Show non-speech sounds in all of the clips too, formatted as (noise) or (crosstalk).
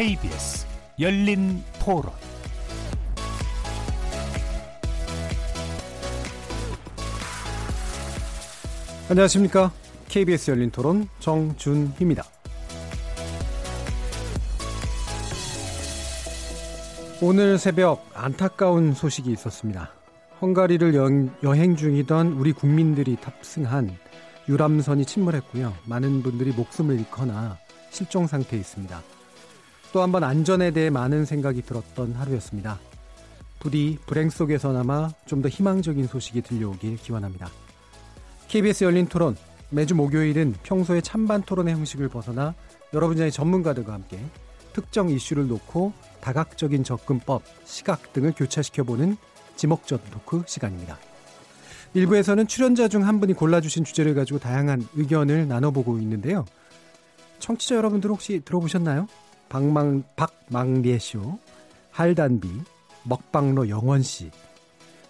KBS 열린 토론 안녕하십니까. KBS 열린 토론 정준희입니다. 오늘 새벽 안타까운 소식이 있었습니다. 헝가리를 여, 행 중이던 우리 국민들이 탑승한 유람선이 침몰했고요. 많은 분들이 목숨을 잃거나 실종 상태에 있습니다. 또 한 번 안전에 대해 많은 생각이 들었던 하루였습니다. 부디 불행 속에서나마 좀 더 희망적인 소식이 들려오길 기원합니다. KBS 열린 토론 매주 목요일은 평소의 찬반 토론의 형식을 벗어나 여러 분야의 전문가들과 함께 특정 이슈를 놓고 다각적인 접근법, 시각 등을 교차시켜보는 지목전 토크 시간입니다. 일부에서는 출연자 중 한 분이 골라주신 주제를 가지고 다양한 의견을 나눠보고 있는데요. 청취자 여러분들 혹시 들어보셨나요? 박망, 박망리쇼, 할단비, 먹방로 영원씨,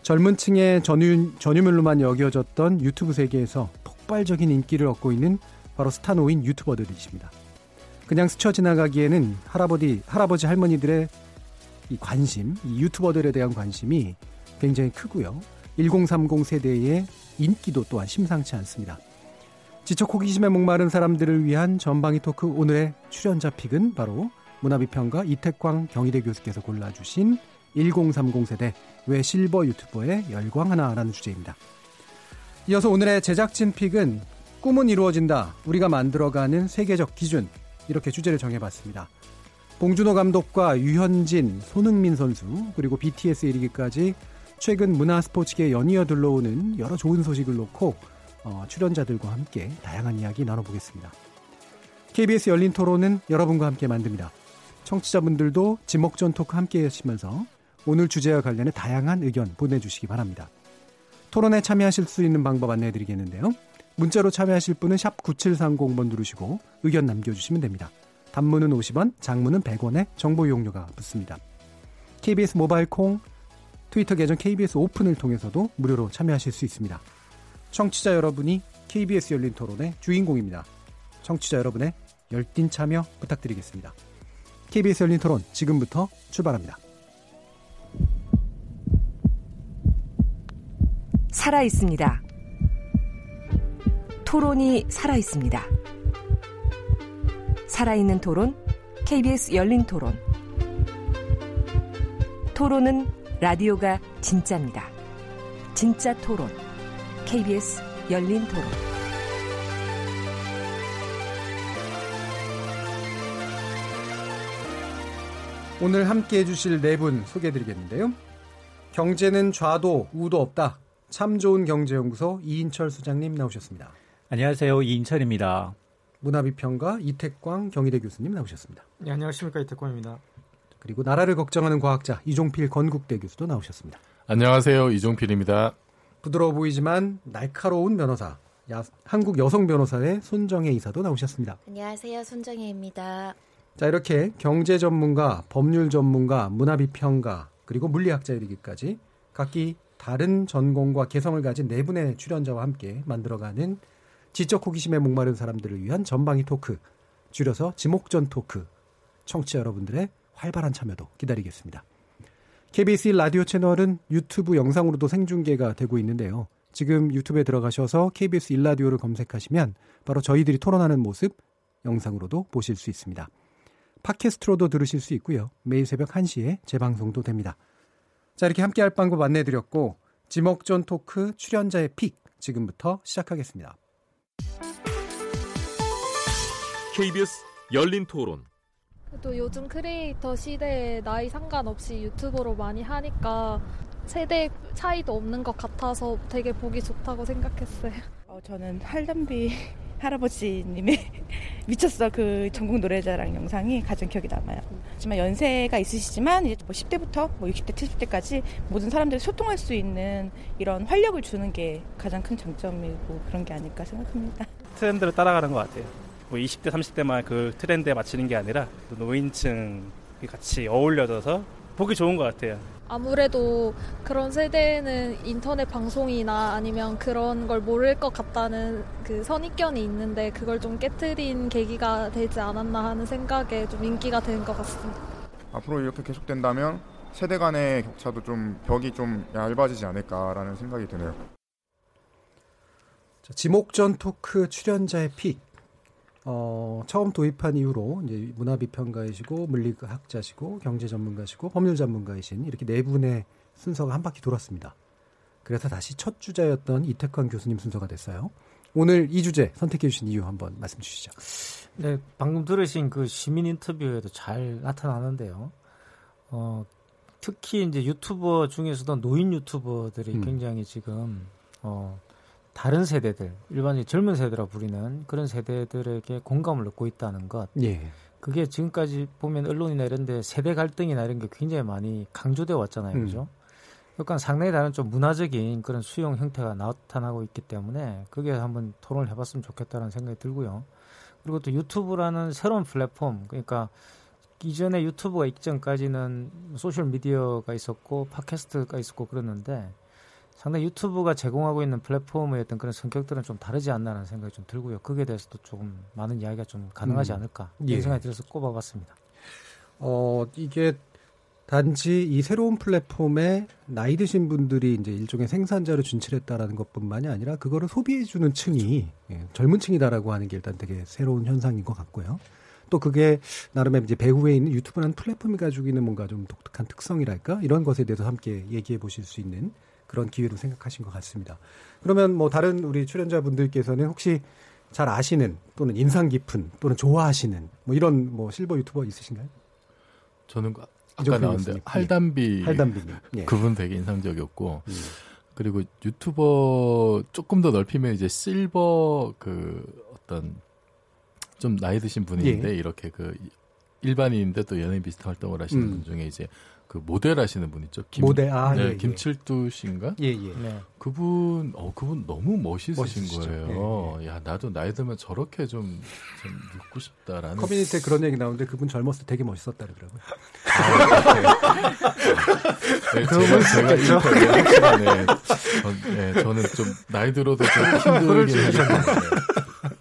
젊은 층의 전유, 전유물로만 여겨졌던 유튜브 세계에서 폭발적인 인기를 얻고 있는 바로 스타노인 유튜버들이십니다. 그냥 스쳐 지나가기에는 할아버지, 할아버지 할머니들의 이 관심, 이 유튜버들에 대한 관심이 굉장히 크고요. 1030 세대의 인기도 또한 심상치 않습니다. 지적 호기심에 목마른 사람들을 위한 전방위 토크 오늘의 출연자 픽은 바로 문화비평가 이태광 경희대 교수께서 골라주신 1030 세대 왜 실버 유튜버의 열광 하나라는 주제입니다. 이어서 오늘의 제작진 픽은 꿈은 이루어진다. 우리가 만들어가는 세계적 기준. 이렇게 주제를 정해봤습니다. 봉준호 감독과 유현진, 손흥민 선수, 그리고 BTS 이르기까지 최근 문화 스포츠계 연이어 들러오는 여러 좋은 소식을 놓고 어, 출연자들과 함께 다양한 이야기 나눠보겠습니다. KBS 열린 토론은 여러분과 함께 만듭니다. 청취자분들도 지목전 토크 함께 하시면서 오늘 주제와 관련해 다양한 의견 보내주시기 바랍니다. 토론에 참여하실 수 있는 방법 안내해 드리겠는데요. 문자로 참여하실 분은 9730번 누르시고 의견 남겨주시면 됩니다. 단문은 50원, 장문은 100원에 정보 이용료가 붙습니다. KBS 모바일 콩, 트위터 계정 KBS 오픈을 통해서도 무료로 참여하실 수 있습니다. 청취자 여러분이 KBS 열린 토론의 주인공입니다. 청취자 여러분의 열띤 참여 부탁드리겠습니다. KBS 열린 토론 지금부터 출발합니다. 살아 있습니다. 토론이 살아 있습니다. 살아있는 토론, KBS 열린 토론. 토론은 라디오가 진짜입니다. 진짜 토론, KBS 열린 토론. 오늘 함께 해주실 네 분 소개해드리겠는데요. 경제는 좌도 우도 없다. 참 좋은 경제연구소 이인철 수장님 나오셨습니다. 안녕하세요. 이인철입니다. 문화비평가 이태광 경희대 교수님 나오셨습니다. 네, 안녕하십니까 이태광입니다. 그리고 나라를 걱정하는 과학자 이종필 건국대 교수도 나오셨습니다. 안녕하세요. 이종필입니다. 부드러워 보이지만 날카로운 변호사 야, 한국 여성 변호사의 손정혜 이사도 나오셨습니다. 안녕하세요. 손정혜입니다. 자 이렇게 경제 전문가, 법률 전문가, 문화 비평가 그리고 물리학자 이르기까지 각기 다른 전공과 개성을 가진 네 분의 출연자와 함께 만들어가는 지적 호기심에 목마른 사람들을 위한 전방위 토크, 줄여서 지목전 토크, 청취자 여러분들의 활발한 참여도 기다리겠습니다. KBS 라디오 채널은 유튜브 영상으로도 생중계가 되고 있는데요. 지금 유튜브에 들어가셔서 KBS 일라디오를 검색하시면 바로 저희들이 토론하는 모습 영상으로도 보실 수 있습니다. 팟캐스트로도 들으실 수 있고요. 매일 새벽 1시에 재방송도 됩니다. 자, 이렇게 함께 할 방법 안내해 드렸고, 지목전 토크 출연자의 pick 지금부터 시작하겠습니다. KBS 열린 토론. 또 요즘 크리에이터 시대에 나이 상관없이 유튜브로 많이 하니까 세대 차이도 없는 것 같아서 되게 보기 좋다고 생각했어요. 어, 저는 할담비 할아버지님의 (laughs) 미쳤어 그 전국 노래자랑 영상이 가장 기억에 남아요. 하지만 연세가 있으시지만 이제 뭐 10대부터 뭐 60대, 70대까지 모든 사람들이 소통할 수 있는 이런 활력을 주는 게 가장 큰 장점이고 그런 게 아닐까 생각합니다. 트렌드를 따라가는 것 같아요. 뭐 20대, 30대만 그 트렌드에 맞추는 게 아니라 노인층이 같이 어울려져서 보기 좋은 것 같아요. 아무래도 그런 세대는 인터넷 방송이나 아니면 그런 걸 모를 것 같다는 그 선입견이 있는데 그걸 좀 깨트린 계기가 되지 않았나 하는 생각에 좀 인기가 된 것 같습니다. 앞으로 이렇게 계속된다면 세대 간의 격차도 좀 벽이 좀 얇아지지 않을까라는 생각이 드네요. 자, 지목전 토크 출연자의 픽. 어, 처음 도입한 이후로 이제 문화 비평가이시고 물리학자시고 경제 전문가시고 법률 전문가이신 이렇게 네 분의 순서가 한 바퀴 돌았습니다. 그래서 다시 첫 주자였던 이태광 교수님 순서가 됐어요. 오늘 이 주제 선택해 주신 이유 한번 말씀 주시죠. 네, 방금 들으신 그 시민 인터뷰에도 잘 나타나는데요. 어, 특히 이제 유튜버 중에서도 노인 유튜버들이 음. 굉장히 지금 어, 다른 세대들, 일반적인 젊은 세대라 부리는 그런 세대들에게 공감을 얻고 있다는 것. 예. 그게 지금까지 보면 언론이나 이런 데 세대 갈등이나 이런 게 굉장히 많이 강조되어 왔잖아요. 음. 그죠? 약간 상당히 다른 좀 문화적인 그런 수용 형태가 나타나고 있기 때문에 그게 한번 토론을 해봤으면 좋겠다는 생각이 들고요. 그리고 또 유튜브라는 새로운 플랫폼, 그러니까 이전에 유튜브가 있기 전까지는 소셜 미디어가 있었고 팟캐스트가 있었고 그랬는데 상당히 유튜브가 제공하고 있는 플랫폼의 어떤 그런 성격들은 좀 다르지 않나라는 생각이 좀 들고요. 그게 대해서도 조금 많은 이야기가 좀 가능하지 음. 않을까 예. 이런 생각이 들어서 꼽아봤습니다. 어, 이게 단지 이 새로운 플랫폼에 나이 드신 분들이 이제 일종의 생산자로 진출했다라는 것뿐만이 아니라 그거를 소비해 주는 층이 예, 젊은 층이다라고 하는 게 일단 되게 새로운 현상인 것 같고요. 또 그게 나름의 이제 배후에 있는 유튜브라는 플랫폼이 가지고 있는 뭔가 좀 독특한 특성이랄까 이런 것에 대해서 함께 얘기해 보실 수 있는 그런 기회로 생각하신 것 같습니다. 그러면 뭐 다른 우리 출연자분들께서는 혹시 잘 아시는 또는 인상 깊은 또는 좋아하시는 뭐 이런 뭐 실버 유튜버 있으신가요? 저는 그 이종필 아까 나왔는데 교수님. 할담비 할담비님. 예. 그분 되게 인상적이었고 음. 그리고 유튜버 조금 더 넓히면 이제 실버 그 어떤 좀 나이 드신 분인데 예. 이렇게 그 일반인인데 또 연예인 비슷한 활동을 하시는 음. 분 중에 이제 그 모델 하시는 분 있죠. 김, 모델, 아, 네, 예, 예. 김칠두 씨인가? 예, 예. 네. 그분, 어, 그분 너무 멋있으신 멋있으시죠. 거예요. 야, 나도 나이 들면 저렇게 좀, 좀 늙고 싶다라는. 커뮤니티에 그런 얘기 나오는데 그분 젊었을 때 되게 멋있었다 그러더라고요. 네, 그러면 제가, 제가 좋겠죠? 인터뷰에 확실하네. 전, 네, 저는 좀 나이 들어도 좀 (laughs) 힘들긴 하셨는데.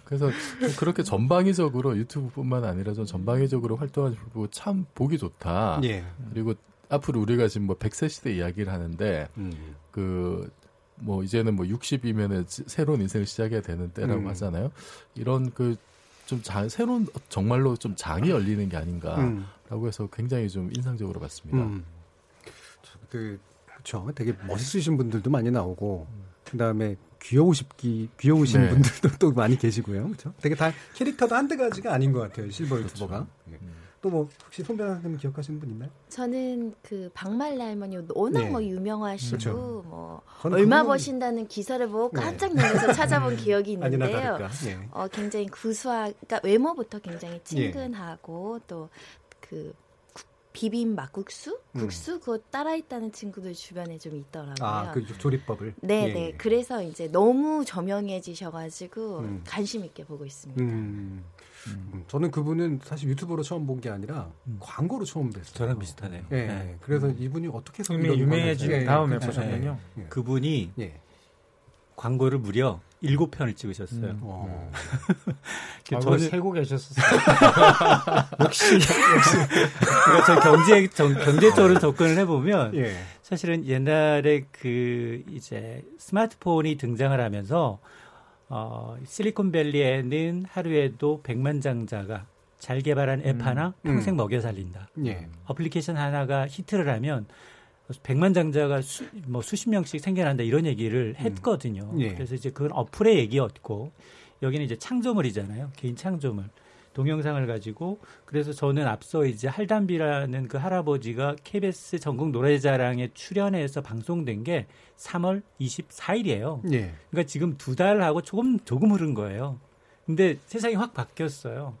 그래서 좀 그렇게 전방위적으로 유튜브뿐만 아니라 좀 전방위적으로 활동하는 부참 보기 좋다. 예. 그리고 앞으로 우리가 지금 뭐 100세 시대 이야기를 하는데 음. 그뭐 이제는 뭐 60이면은 새로운 인생을 시작해야 되는 때라고 음. 하잖아요. 이런 그 좀 새로운 정말로 좀 장이 열리는 게 아닌가라고 음. 해서 굉장히 좀 인상적으로 봤습니다. 음. 그, 그쵸. 되게 멋있으신 분들도 많이 나오고, 그 다음에 귀여우십기, 귀여우신 네. 분들도 또 많이 계시고요. 그쵸. 되게 다 캐릭터도 한두 가지가 아닌 것 같아요. 실버 유튜버가. 예. 또 뭐, 혹시 손 변호사님 기억하시는 분 있나요? 저는 그 박말리 할머니 워낙 네. 뭐 유명하시고 그렇죠. 뭐 얼마 그분은- 버신다는 기사를 보고 네. 깜짝 놀라서 (laughs) 찾아본 기억이 있는데요. 예. 어, 굉장히 구수하, 그러니까 외모부터 굉장히 친근하고 또그 비빔 막국수, 음. 국수 그거 따라했다는 친구들 주변에 좀 있더라고요. 아, 그 조리법을. 네, 예, 네. 예. 그래서 이제 너무 저명해지셔 가지고 음. 관심 있게 보고 있습니다. 음. 음, 저는 그분은 사실 유튜버로 처음 본 게 아니라 광고로 처음 뵀어요. 저랑 비슷하네요. 예. 네. 그래서 이분이 어떻게 해서 이미 이런 유명해진 예, 다음에 그렇죠. 보셨군요. 예, 예. 그분이 예. 광고를 무려 일곱 편을 찍으셨어요. 음. 어. (laughs) 아, 저는 세고 계셨었어요. (laughs) 역시 역시 그러니까 저 경제 정- 경제 쪽으로 접근을 해보면 예. 사실은 옛날에 그 이제 스마트폰이 등장을 하면서 어, 실리콘밸리에는 하루에도 100만 장자가 잘 개발한 앱 음. 하나 평생 음. 먹여 살린다. 예. 어플리케이션 하나가 히트를 하면 100만 장자가 수, 뭐 수십 명씩 생겨난다 이런 얘기를 했거든요. 예. 그래서 이제 그건 어플의 얘기였고 여기는 이제 창조물이잖아요. 개인 창조물. 동영상을 가지고 그래서 저는 앞서 이제 할담비라는 그 할아버지가 KBS 전국 노래자랑에 출연해서 방송된 게 3월 24일이에요. 예. 그러니까 지금 두 달하고 조금 조금 흐른 거예요. 근데 세상이 확 바뀌었어요.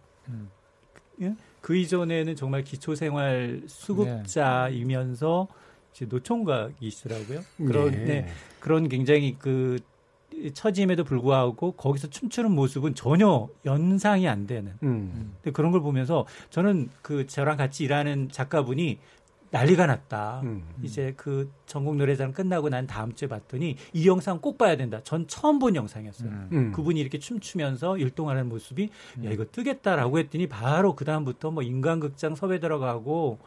예? 그 이전에는 정말 기초생활 수급자이면서 이제 노총각이시더라고요. 그런 예. 네, 그런 굉장히 그 처짐에도 불구하고 거기서 춤추는 모습은 전혀 연상이 안 되는 음. 근데 그런 걸 보면서 저는 그 저랑 같이 일하는 작가분이 난리가 났다. 음. 이제 그 전국 노래자랑 끝나고 난 다음 주에 봤더니 이 영상 꼭 봐야 된다. 전 처음 본 영상이었어요. 음. 그분이 이렇게 춤추면서 율동하는 모습이 야 이거 뜨겠다라고 했더니 바로 그 다음부터 뭐 인간극장 섭외 들어가고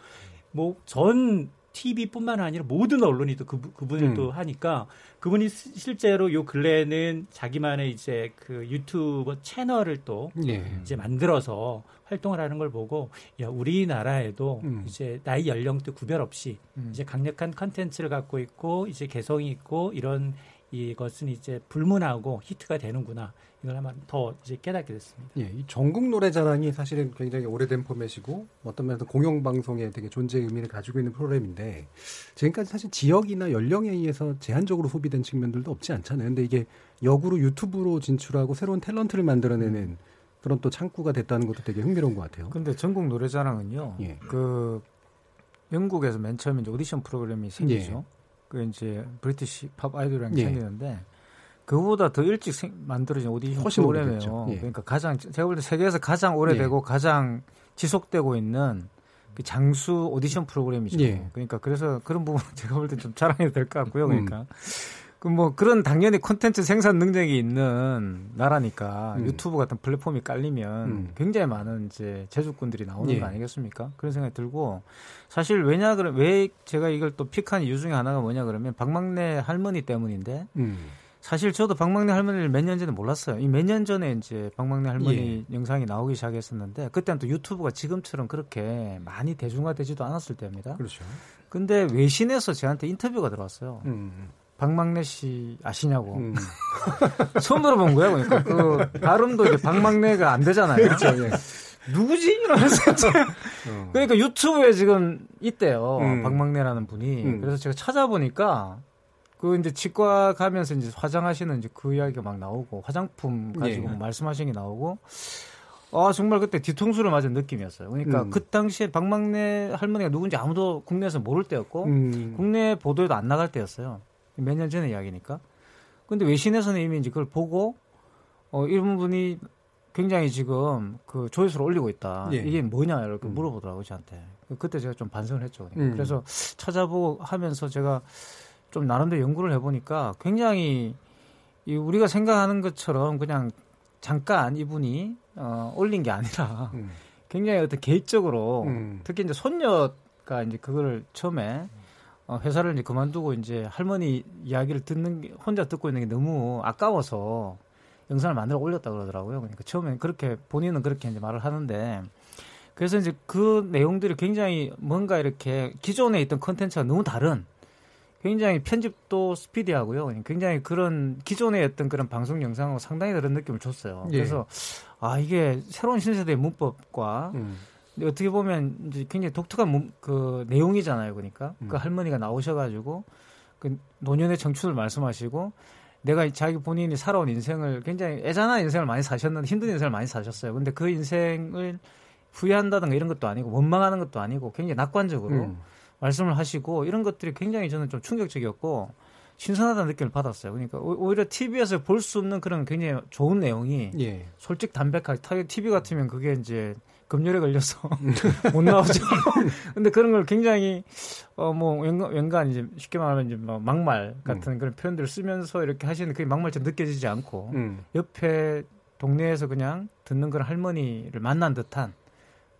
뭐 전 TV뿐만 아니라 모든 언론이 또 그, 그분을 음. 또 하니까 그분이 시- 실제로 요 근래에는 자기만의 이제 그 유튜버 채널을 또 예. 이제 만들어서 활동을 하는 걸 보고 야 우리나라에도 음. 이제 나이 연령대 구별 없이 음. 이제 강력한 컨텐츠를 갖고 있고 이제 개성이 있고 이런 이것은 이제 불문하고 히트가 되는구나 이걸 한번 더 이제 깨닫게 됐습니다. 예, 이 전국 노래자랑이 사실은 굉장히 오래된 포맷이고 어떤 면에서 공영방송에 되게 존재 의미를 가지고 있는 프로그램인데 지금까지 사실 지역이나 연령에 의해서 제한적으로 소비된 측면들도 없지 않잖아요. 근데 이게 역으로 유튜브로 진출하고 새로운 탤런트를 만들어내는 그런 또 창구가 됐다는 것도 되게 흥미로운 것 같아요. 근데 전국 노래자랑은요. 예. 그 영국에서 맨 처음에 이제 오디션 프로그램이 생기죠. 예. 그 이제 브리티시 팝 아이돌이랑 예. 생기는데 그보다 더 일찍 생- 만들어진 오디션 훨씬 프로그램이에요. 오래됐죠. 예. 그러니까 가장 제가 볼 때 세계에서 가장 오래되고 가장 지속되고 있는 그 장수 오디션 프로그램이죠. 예. 그러니까 그래서 그런 부분 (laughs) 제가 볼 때 좀 자랑해도 될 것 같고요. 음. 그러니까 그뭐 그런 당연히 콘텐츠 생산 능력이 있는 나라니까 음. 유튜브 같은 플랫폼이 깔리면 음. 굉장히 많은 이제 제주꾼들이 나오는 예. 거 아니겠습니까? 그런 생각이 들고 사실 왜냐 그러 왜 제가 이걸 또 픽한 이유 중에 하나가 뭐냐 그러면 박막내 할머니 때문인데 음. 사실 저도 박막내 할머니를 몇 년 전에 몰랐어요. 이 몇 년 전에 이제 박막내 할머니 영상이 나오기 시작했었는데 그때는 또 유튜브가 지금처럼 그렇게 많이 대중화되지도 않았을 때입니다. 그렇죠. 근데 외신에서 저한테 인터뷰가 들어왔어요. 음. 박막내 씨 아시냐고. 음. (laughs) 처음 들어본 거야, 그러니까. 그, 발음도 이제 박막내가 안 되잖아요. 그렇죠. 예. 누구지? 이러면서. (laughs) 어. 그러니까 유튜브에 지금 있대요. 음. 박막내라는 분이. 음. 그래서 제가 찾아보니까 그 이제 치과 가면서 이제 화장하시는 이제 그 이야기가 막 나오고 화장품 가지고 예. 말씀하시는 게 나오고 아 정말 그때 뒤통수를 맞은 느낌이었어요. 그러니까 음. 그 당시에 박막내 할머니가 누군지 아무도 국내에서 모를 때였고 음. 국내 보도에도 안 나갈 때였어요. 몇 년 전의 이야기니까. 근데 외신에서는 이미 이제 그걸 보고 어 이런 분이 굉장히 지금 그 조회수를 올리고 있다. 예. 이게 뭐냐 이렇게 음. 물어보더라고요 저한테. 그때 제가 좀 반성을 했죠. 음. 그래서 찾아보고 하면서 제가 좀 나름대로 연구를 해보니까 굉장히 이 우리가 생각하는 것처럼 그냥 잠깐 이분이 어, 올린 게 아니라 음. 굉장히 어떤 개인적으로 음. 특히 이제 손녀가 이제 그거를 처음에 어, 회사를 이제 그만두고 이제 할머니 이야기를 듣는 게 혼자 듣고 있는 게 너무 아까워서 영상을 만들어 올렸다 그러더라고요. 그러니까 처음에 그렇게 본인은 그렇게 이제 말을 하는데 그래서 이제 그 내용들이 굉장히 뭔가 이렇게 기존에 있던 컨텐츠와 너무 다른 굉장히 편집도 스피디하고요. 굉장히 그런 기존에 했던 그런 방송 영상하고 상당히 다른 느낌을 줬어요. 예. 그래서 아 이게 새로운 신세대의 문법과 음. 어떻게 보면 이제 굉장히 독특한 문- 그 내용이잖아요. 그러니까 음. 그 할머니가 나오셔가지고 그 노년의 청춘을 말씀하시고 내가 자기 본인이 살아온 인생을 굉장히 애잔한 인생을 많이 사셨는데 힘든 인생을 많이 사셨어요. 근데 그 인생을 후회한다든가 이런 것도 아니고 원망하는 것도 아니고 굉장히 낙관적으로 음. 말씀을 하시고 이런 것들이 굉장히 저는 좀 충격적이었고 신선하다는 느낌을 받았어요. 그러니까 오- 오히려 TV에서 볼 수 없는 그런 굉장히 좋은 내용이 예. 솔직 담백하게 타겟 TV 같으면 그게 이제 금열에 걸려서 (laughs) 못 나오죠. (laughs) 근데 그런 걸 굉장히 어뭐 왠간, 이제 쉽게 말하면 이제 뭐 막말 같은 그런 표현들을 쓰면서 이렇게 하시는 그게 막말처럼 느껴지지 않고 음. 옆에 동네에서 그냥 듣는 그런 할머니를 만난 듯한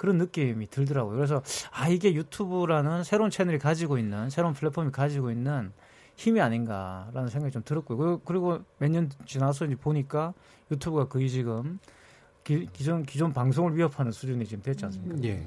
그런 느낌이 들더라고요. 그래서 아 이게 유튜브라는 새로운 채널이 가지고 있는 새로운 플랫폼이 가지고 있는 힘이 아닌가라는 생각이 좀 들었고요. 그- 그리고 몇 년 지나서 이제 보니까 유튜브가 거의 지금 기, 기존 기존 방송을 위협하는 수준이 지금 됐지 않습니까? 예.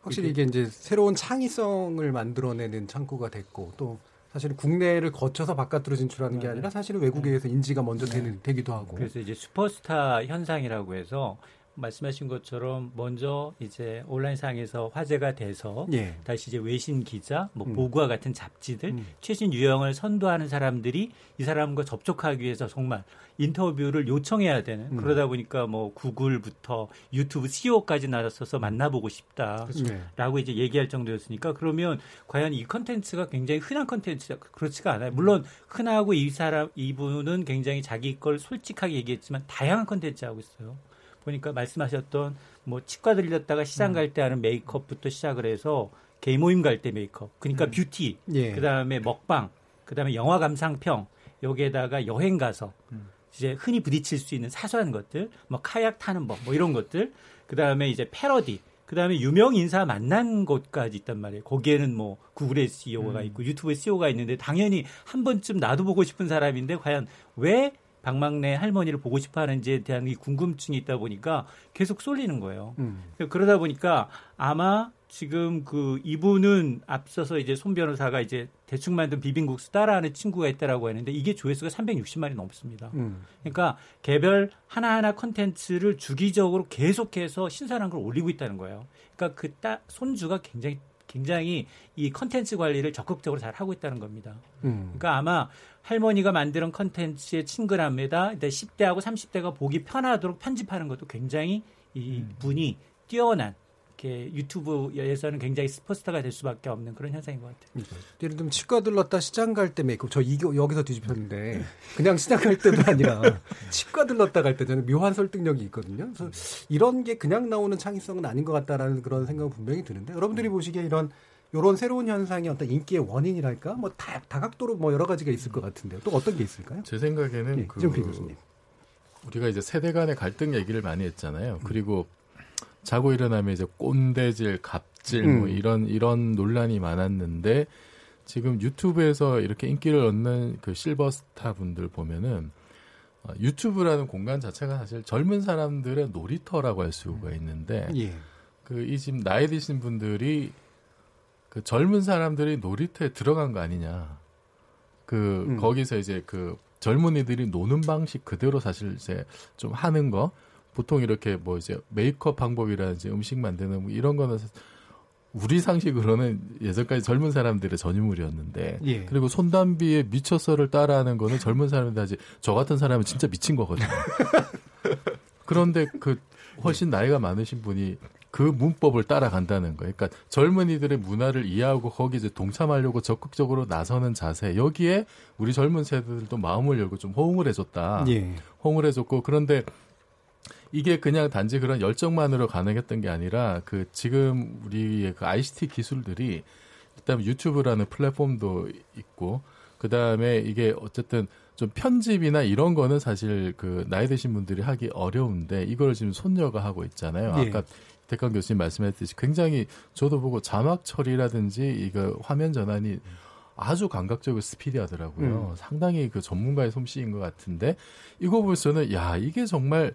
확실히 이게 이제 새로운 창의성을 만들어내는 창구가 됐고 또 사실은 국내를 거쳐서 바깥으로 진출하는 게 아니라 사실은 외국에서 인지가 먼저 되는, 되기도 하고. 그래서 이제 슈퍼스타 현상이라고 해서 말씀하신 것처럼 먼저 이제 온라인상에서 화제가 돼서 예. 다시 이제 외신 기자, 뭐 음. 보고와 같은 잡지들 음. 최신 유형을 선도하는 사람들이 이 사람과 접촉하기 위해서 정말 인터뷰를 요청해야 되는 음. 그러다 보니까 뭐 구글부터 유튜브 CEO까지 나서서 만나보고 싶다라고 네. 이제 얘기할 정도였으니까 그러면 과연 이 컨텐츠가 굉장히 흔한 컨텐츠가 그렇지가 않아요. 물론 흔하고 이 사람 이분은 굉장히 자기 걸 솔직하게 얘기했지만 다양한 컨텐츠 하고 있어요. 보니까 말씀하셨던 뭐 치과 들렸다가 시장 음. 갈때 하는 메이크업부터 시작을 해서 게이 모임 갈 때 메이크업, 그러니까 음. 뷰티, 예. 그다음에 먹방, 그다음에 영화 감상평, 여기에다가 여행 가서 음. 이제 흔히 부딪힐 수 있는 사소한 것들, 뭐 카약 타는 법, 뭐 이런 것들, 그다음에 이제 패러디, 그다음에 유명 인사 만난 곳까지 있단 말이에요. 거기에는 뭐 구글의 CEO가 음. 있고 유튜브의 CEO가 있는데 당연히 한 번쯤 나도 보고 싶은 사람인데 과연 왜 박막내 할머니를 보고 싶어 하는지에 대한 이 궁금증이 있다 보니까 계속 쏠리는 거예요. 음. 그러다 보니까 아마 지금 그 이분은 앞서서 이제 손 변호사가 이제 대충 만든 비빔국수 따라하는 친구가 있다라고 했는데 이게 조회수가 360만이 넘습니다. 음. 그러니까 개별 하나하나 컨텐츠를 주기적으로 계속해서 신선한 걸 올리고 있다는 거예요. 그러니까 그 따, 손주가 굉장히 굉장히 이 컨텐츠 관리를 적극적으로 잘 하고 있다는 겁니다. 음. 그러니까 아마 할머니가 만드는 컨텐츠의 친근함에다 10대하고 30대가 보기 편하도록 편집하는 것도 굉장히 이 분이 뛰어난 이렇게 유튜브에서는 굉장히 슈퍼스타가 될 수밖에 없는 그런 현상인 것 같아요. 예를 들면 치과 들렀다 시장 갈 때 메이크업 저 이거 여기서 뒤집혔는데 그냥 시장 갈 때도 아니라 (laughs) 치과 들렀다 갈 때 저는 묘한 설득력이 있거든요. 그래서 이런 게 그냥 나오는 창의성은 아닌 것 같다라는 그런 생각은 분명히 드는데 여러분들이 보시기에 이런 요런 새로운 현상이 어떤 인기의 원인이랄까 뭐 다, 다각도로 뭐 여러 가지가 있을 것 같은데요. 또 어떤 게 있을까요? 제 생각에는 예, 그 이정필 교수님. 우리가 이제 세대 간의 갈등 얘기를 많이 했잖아요. 그리고 자고 일어나면 이제 꼰대질, 갑질 뭐 음. 이런 이런 논란이 많았는데 지금 유튜브에서 이렇게 인기를 얻는 그 실버스타 분들 보면은 어, 유튜브라는 공간 자체가 사실 젊은 사람들의 놀이터라고 할 수가 있는데 예. 그이집 나이 드신 분들이 그 젊은 사람들이 놀이터에 들어간 거 아니냐. 그 음. 거기서 이제 그 젊은이들이 노는 방식 그대로 사실 이제 좀 하는 거 보통 이렇게 뭐 이제 메이크업 방법이라든지 음식 만드는 뭐 이런 거는 우리 상식으로는 예전까지 젊은 사람들의 전유물이었는데 예. 그리고 손담비의 미쳐서를 따라하는 거는 젊은 사람들 하지 저 같은 사람은 진짜 미친 거거든요. (laughs) 그런데 그 훨씬 나이가 많으신 분이 그 문법을 따라간다는 거예요. 그러니까 젊은이들의 문화를 이해하고 거기 이제 동참하려고 적극적으로 나서는 자세. 여기에 우리 젊은 세대들도 마음을 열고 좀 호응을 해줬다. 예. 호응을 해줬고 그런데 이게 그냥 단지 그런 열정만으로 가능했던 게 아니라 그 지금 우리의 그 ICT 기술들이 일단 유튜브라는 플랫폼도 있고 그 다음에 이게 어쨌든 좀 편집이나 이런 거는 사실 그 나이 드신 분들이 하기 어려운데 이걸 지금 손녀가 하고 있잖아요. 예. 아까 대강 교수님 말씀하셨듯이 굉장히 저도 보고 자막 처리라든지 이거 화면 전환이 아주 감각적이고 스피디하더라고요. 음. 상당히 그 전문가의 솜씨인 것 같은데 이거 보면 저는 야 이게 정말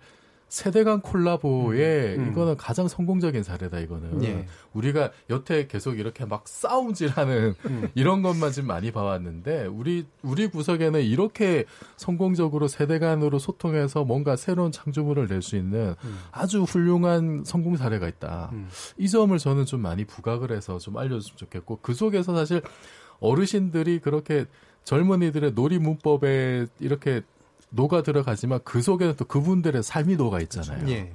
세대 간 콜라보의 음. 이거는 가장 성공적인 사례다 이거는 예. 우리가 여태 계속 이렇게 막 싸움질하는 음. (laughs) 이런 것만 지금 많이 봐왔는데 우리 우리 구석에는 이렇게 성공적으로 세대 간으로 소통해서 뭔가 새로운 창조물을 낼 수 있는 음. 아주 훌륭한 성공 사례가 있다. 음. 이 점을 저는 좀 많이 부각을 해서 좀 알려줬으면 좋겠고 그 속에서 사실 어르신들이 그렇게 젊은이들의 놀이 문법에 이렇게 녹아 들어가지만 그 속에는 또 그분들의 삶이 녹아 있잖아요. 예.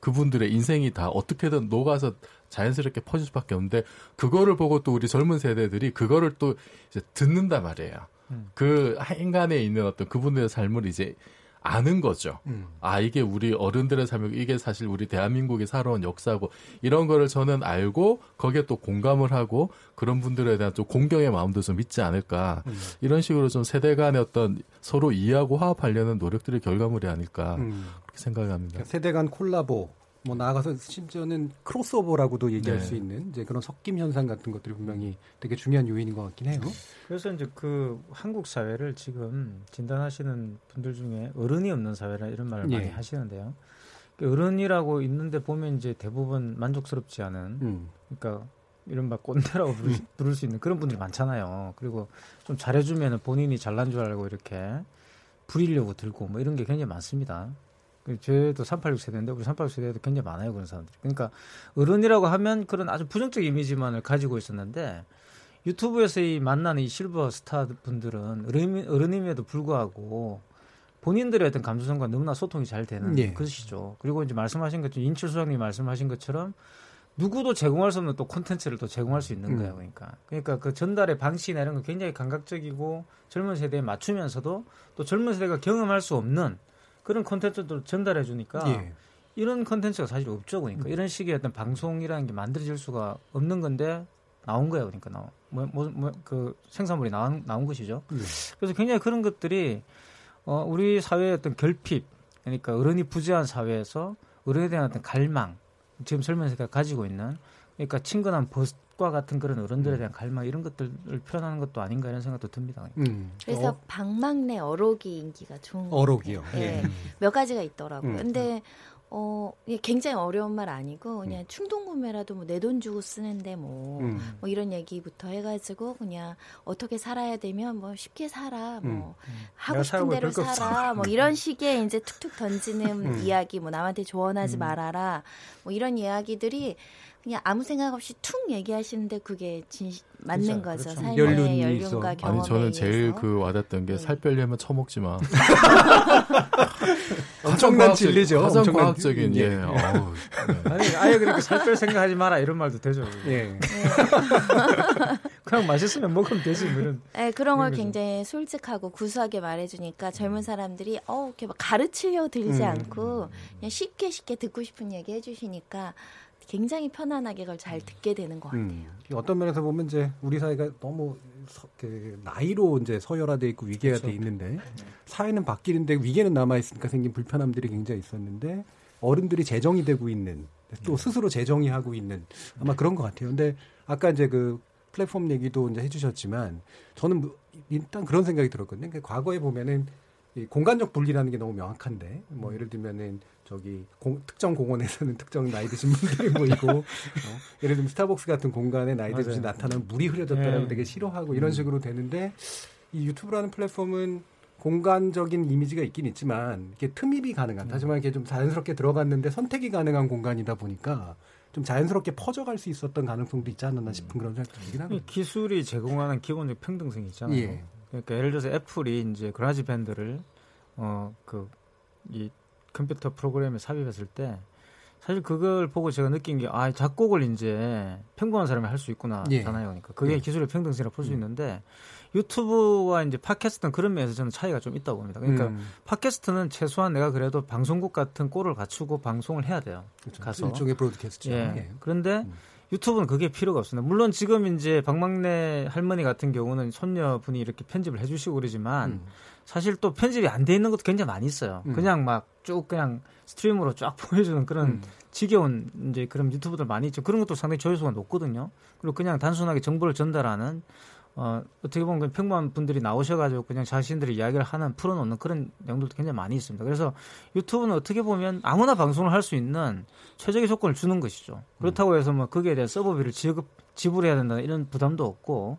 그분들의 인생이 다 어떻게든 녹아서 자연스럽게 퍼질 수밖에 없는데 그거를 보고 또 우리 젊은 세대들이 그거를 또 이제 듣는단 말이에요. 음. 그 인간에 있는 어떤 그분들의 삶을 이제 아는 거죠. 음. 아 이게 우리 어른들의 삶이고 이게 사실 우리 대한민국이 살아온 역사고 이런 거를 저는 알고 거기에 또 공감을 하고 그런 분들에 대한 좀 공경의 마음도 좀 있지 않을까 음. 이런 식으로 좀 세대 간의 어떤 서로 이해하고 화합하려는 노력들의 결과물이 아닐까 음. 그렇게 생각합니다. 그러니까 세대 간 콜라보 뭐 나아가서 심지어는 크로스오버라고도 얘기할 네. 수 있는 이제 그런 섞임 현상 같은 것들이 분명히 되게 중요한 요인인 것 같긴 해요. 그래서 이제 그 한국 사회를 지금 진단하시는 분들 중에 어른이 없는 사회라 이런 말을 많이 예. 하시는데요. 그 어른이라고 있는데 보면 이제 대부분 만족스럽지 않은 음. 그러니까 이른바 꼰대라고 부를, 수- 부를 수 있는 그런 분들이 많잖아요. 그리고 좀 잘해주면 본인이 잘난 줄 알고 이렇게 부리려고 들고 뭐 이런 게 굉장히 많습니다. 그 저도 386 세대인데 우리 386 세대도 굉장히 많아요 그런 사람들이. 그러니까 어른이라고 하면 그런 아주 부정적 이미지만을 가지고 있었는데 유튜브에서 이 만나는 이 실버 스타 분들은 어른, 어른임에도 불구하고 본인들의 어떤 감수성과 너무나 소통이 잘 되는 예. 것이죠. 그리고 이제 말씀하신 것처럼 인출 수장님 말씀하신 것처럼 누구도 제공할 수 없는 또 콘텐츠를 또 제공할 수 있는 음. 거예요. 그러니까 그러니까 그 전달의 방식이나 이런 거 굉장히 감각적이고 젊은 세대에 맞추면서도 또 젊은 세대가 경험할 수 없는 그런 콘텐츠도 전달해 주니까 예. 이런 컨텐츠가 사실 없죠. 그러니까 음. 이런 식의 어떤 방송이라는 게 만들어질 수가 없는 건데 나온 거예요. 그러니까 나온 뭐뭐그 뭐, 그 생산물이 나온 나온 것이죠. 네. 그래서 굉장히 그런 것들이 어, 우리 사회의 어떤 결핍, 그러니까 어른이 부재한 사회에서 어른에 대한 어떤 갈망, 지금 설명서가 가지고 있는 그러니까 친근한 벗과 같은 그런 어른들에 대한 갈망 이런 것들을 표현하는 것도 아닌가 이런 생각도 듭니다. 음. 그래서 어, 방망내 어록이 인기가 좋은 것 어록이요. 예. 예. 몇 가지가 있더라고요. 음. 근데 어 굉장히 어려운 말 아니고 그냥 충동 구매라도 뭐 내 돈 주고 쓰는데 뭐, 음. 뭐 이런 얘기부터 해가지고 그냥 어떻게 살아야 되면 뭐 쉽게 살아 뭐 하고 내가 싶은 대로. 살아 뭐 이런 식의 이제 툭툭 던지는 음. 이야기 뭐 남한테 조언하지 말아라 뭐 이런 이야기들이 그냥 아무 생각 없이 툭 얘기하시는데 그게 진 맞는 그렇죠. 거죠 그렇죠. 삶의 연륜이 연륜과 있어. 경험에 아니 저는 제일 의해서. 그 와닿던 게 네. 살 빼려면 처먹지 마. (laughs) 엄청난 진리죠. 가장 엄청난 과학적인 진- 예. 예. 어우, 네. (laughs) 아니 아예 그렇게 살 뺄 생각하지 마라 이런 말도 되죠. 예. (laughs) 그냥 맛있으면 먹으면 되지 뭐 이런. 네, 그런 걸. 굉장히 솔직하고 구수하게 말해주니까 젊은 사람들이 어 이렇게 막 가르치려 들지 음. 않고 그냥 쉽게 쉽게 듣고 싶은 얘기 해주시니까 굉장히 편안하게 그걸 잘 듣게 되는 것 같아요. 음. 어떤 면에서 보면 이제 우리 사회가 너무 서, 그 나이로 이제 서열화돼 있고 위계화돼 그렇죠. 있는데 사회는 바뀌는데 위계는 남아 있으니까 생긴 불편함들이 굉장히 있었는데 어른들이 재정이 되고 있는 또 스스로 재정이 하고 있는 아마 그런 것 같아요. 근데 아까 이제 그 플랫폼 얘기도 이제 해주셨지만 저는 뭐 일단 그런 생각이 들었거든요. 그러니까 과거에 보면은 이 공간적 분리라는 게 너무 명확한데 뭐 예를 들면은 저기 공- 특정 공원에서는 (laughs) 특정 나이 드신 분들이 모이고 어, 예를 들면 스타벅스 같은 공간에 나이 드신. 나타나면 물이 흐려졌다라고 네. 되게 싫어하고 이런 식으로 되는데 이 유튜브라는 플랫폼은 공간적인 이미지가 있긴 있지만 이게 틈입이 가능한 하지만 이게 좀 자연스럽게 들어갔는데 선택이 가능한 공간이다 보니까 좀 자연스럽게 퍼져갈 수 있었던 가능성도 있지 않았나 싶은 그런 생각이 들긴 이 하거든요. 기술이 제공하는 기본적 평등성이 있잖아요. 예. 그러니까 예를 들어서 애플이 이제 GarageBand를 어 그 이 컴퓨터 프로그램에 삽입했을 때 사실 그걸 보고 제가 느낀 게 아 작곡을 이제 평범한 사람이 할 수 있구나 예. 잖아요. 그러니까 그게 예. 기술의 평등성이라 볼수 음. 있는데 유튜브와 이제 팟캐스트는 그런 면에서 저는 차이가 좀 있다고 봅니다. 그러니까 음, 팟캐스트는 최소한 내가 그래도 방송국 같은 꼴을 갖추고 방송을 해야 돼요. 그렇죠. 가서. 일종의 브로드캐스트죠. 예. 예. 그런데 음. 유튜브는 그게 필요가 없습니다. 물론 지금 이제 박막내 할머니 같은 경우는 손녀분이 이렇게 편집을 해주시고 그러지만 음. 사실 또 편집이 안 돼 있는 것도 굉장히 많이 있어요. 음. 그냥 막 쭉 그냥 스트리머로 쫙 보여주는 그런 음. 지겨운 이제 그런 유튜브들 많이 있죠. 그런 것도 상당히 조회수가 높거든요. 그리고 그냥 단순하게 정보를 전달하는 어, 어떻게 보면 그냥 평범한 분들이 나오셔가지고 그냥 자신들의 이야기를 하는 풀어놓는 그런 내용들도 굉장히 많이 있습니다. 그래서 유튜브는 어떻게 보면 아무나 방송을 할 수 있는 최적의 조건을 주는 것이죠. 그렇다고 해서 뭐 거기에 대한 서버비를 지급, 지불해야 된다는 이런 부담도 없고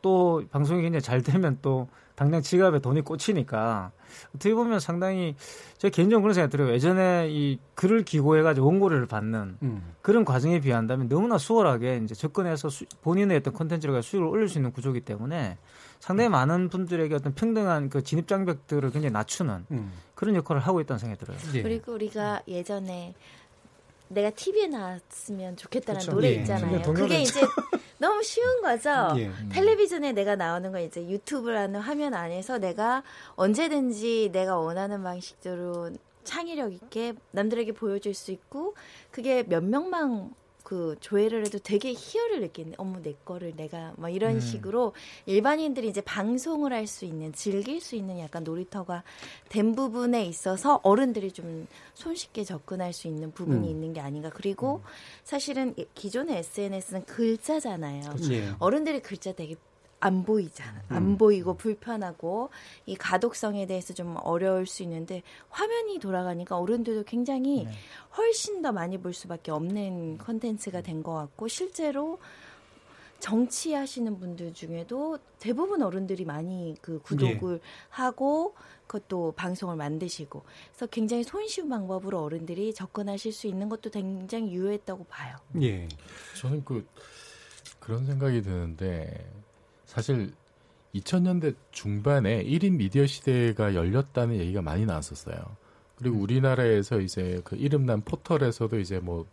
또 방송이 굉장히 잘 되면 또 당장 지갑에 돈이 꽂히니까 어떻게 보면 상당히 제 개인적으로 그런 생각이 들어요. 예전에 이 글을 기고해가지고 원고료를 받는 음. 그런 과정에 비한다면 너무나 수월하게 이제 접근해서 수- 본인의 어떤 콘텐츠를 수익을 올릴 수 있는 구조이기 때문에 상당히 많은 분들에게 어떤 평등한 그 진입 장벽들을 굉장히 낮추는 음. 그런 역할을 하고 있다는 생각이 들어요. 예. 그리고 우리가 예전에 내가 TV에 나왔으면 좋겠다는. 노래 예. 있잖아요. 그게 이제 너무 쉬운 거죠. 예. 텔레비전에 내가 나오는 건 이제 유튜브라는 화면 안에서 내가 언제든지 내가 원하는 방식대로 창의력 있게 남들에게 보여줄 수 있고 그게 몇 명만 그 조회를 해도 되게 희열을 느끼는 어머 내 거를 내가 막 이런 음. 식으로 일반인들이 이제 방송을 할 수 있는 즐길 수 있는 약간 놀이터가 된 부분에 있어서 어른들이 좀 손쉽게 접근할 수 있는 부분이 음. 있는 게 아닌가 그리고 사실은 이- 기존의 SNS는 글자잖아요. 예. 어른들이 글자 되게 안 보이잖아. 안 음. 보이고 불편하고 이 가독성에 대해서 좀 어려울 수 있는데 화면이 돌아가니까 어른들도 굉장히 네. 훨씬 더 많이 볼 수밖에 없는 컨텐츠가 된 것 같고 실제로 정치하시는 분들 중에도 대부분 어른들이 많이 그 구독을 하고 그것도 방송을 만드시고 그래서 굉장히 손쉬운 방법으로 어른들이 접근하실 수 있는 것도 굉장히 유효했다고 봐요. 예. 저는 그 그런 생각이 드는데 사실 2000년대 중반에 1인 미디어 시대가 열렸다는 얘기가 많이 나왔었어요. 그리고 우리나라에서 이제 그 이름난 포털에서도 이제 뭐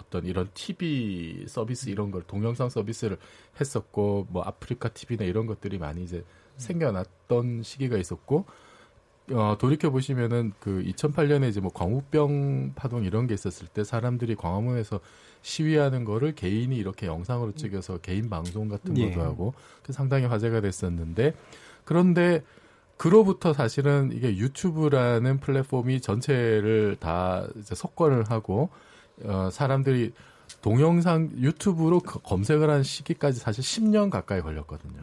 어떤 이런 TV 서비스 이런 걸 동영상 서비스를 했었고 뭐 아프리카 TV나 이런 것들이 많이 이제 생겨났던 시기가 있었고 어, 돌이켜 보시면은 그 2008년에 이제 뭐 광우병 파동 이런 게 있었을 때 사람들이 광화문에서 시위하는 거를 개인이 이렇게 영상으로 찍어서 개인 방송 같은 예. 것도 하고 그 상당히 화제가 됐었는데 그런데 그로부터 사실은 이게 유튜브라는 플랫폼이 전체를 다 이제 석권을 하고 어, 사람들이 동영상 유튜브로 그 검색을 한 시기까지 사실 10년 가까이 걸렸거든요.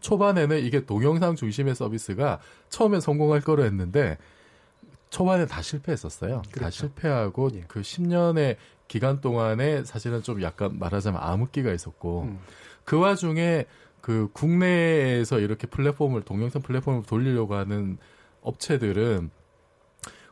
초반에는 이게 동영상 중심의 서비스가 처음에 성공할 거로 했는데 초반에 다 실패했었어요. 다 실패하고 그 10년의 기간 동안에 사실은 좀 약간 말하자면 암흑기가 있었고 그 와중에 그 국내에서 이렇게 플랫폼을 동영상 플랫폼을 돌리려고 하는 업체들은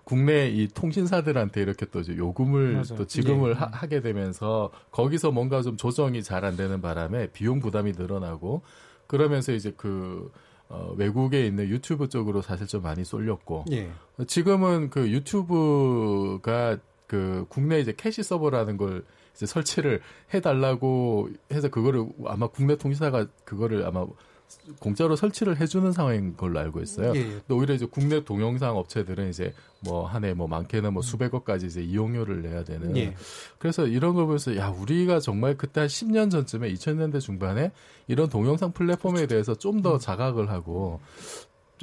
국내 이 통신사들한테 이렇게 또 이제 요금을 맞아요. 또 지급을 예. 하, 하게 되면서 거기서 뭔가 좀 조정이 잘 안 되는 바람에 비용 부담이 늘어나고 그러면서 이제 그 어, 외국에 있는 유튜브 쪽으로 사실 좀 많이 쏠렸고 예. 지금은 그 유튜브가 그 국내 이제 cache server라는 걸 이제 설치를 해달라고 해서 그거를 아마 국내 통신사가 그거를 아마 공짜로 설치를 해주는 상황인 걸로 알고 있어요. 예, 예. 근데 오히려 이제 국내 동영상 업체들은 이제 뭐 한 해 뭐 많게는 뭐 수백억까지 이제 이용료를 내야 되는. 예. 그래서 이런 걸 보면서 야 우리가 정말 그때 한 10년 전쯤에 2000년대 중반에 이런 동영상 플랫폼에 대해서 좀 더 자각을 하고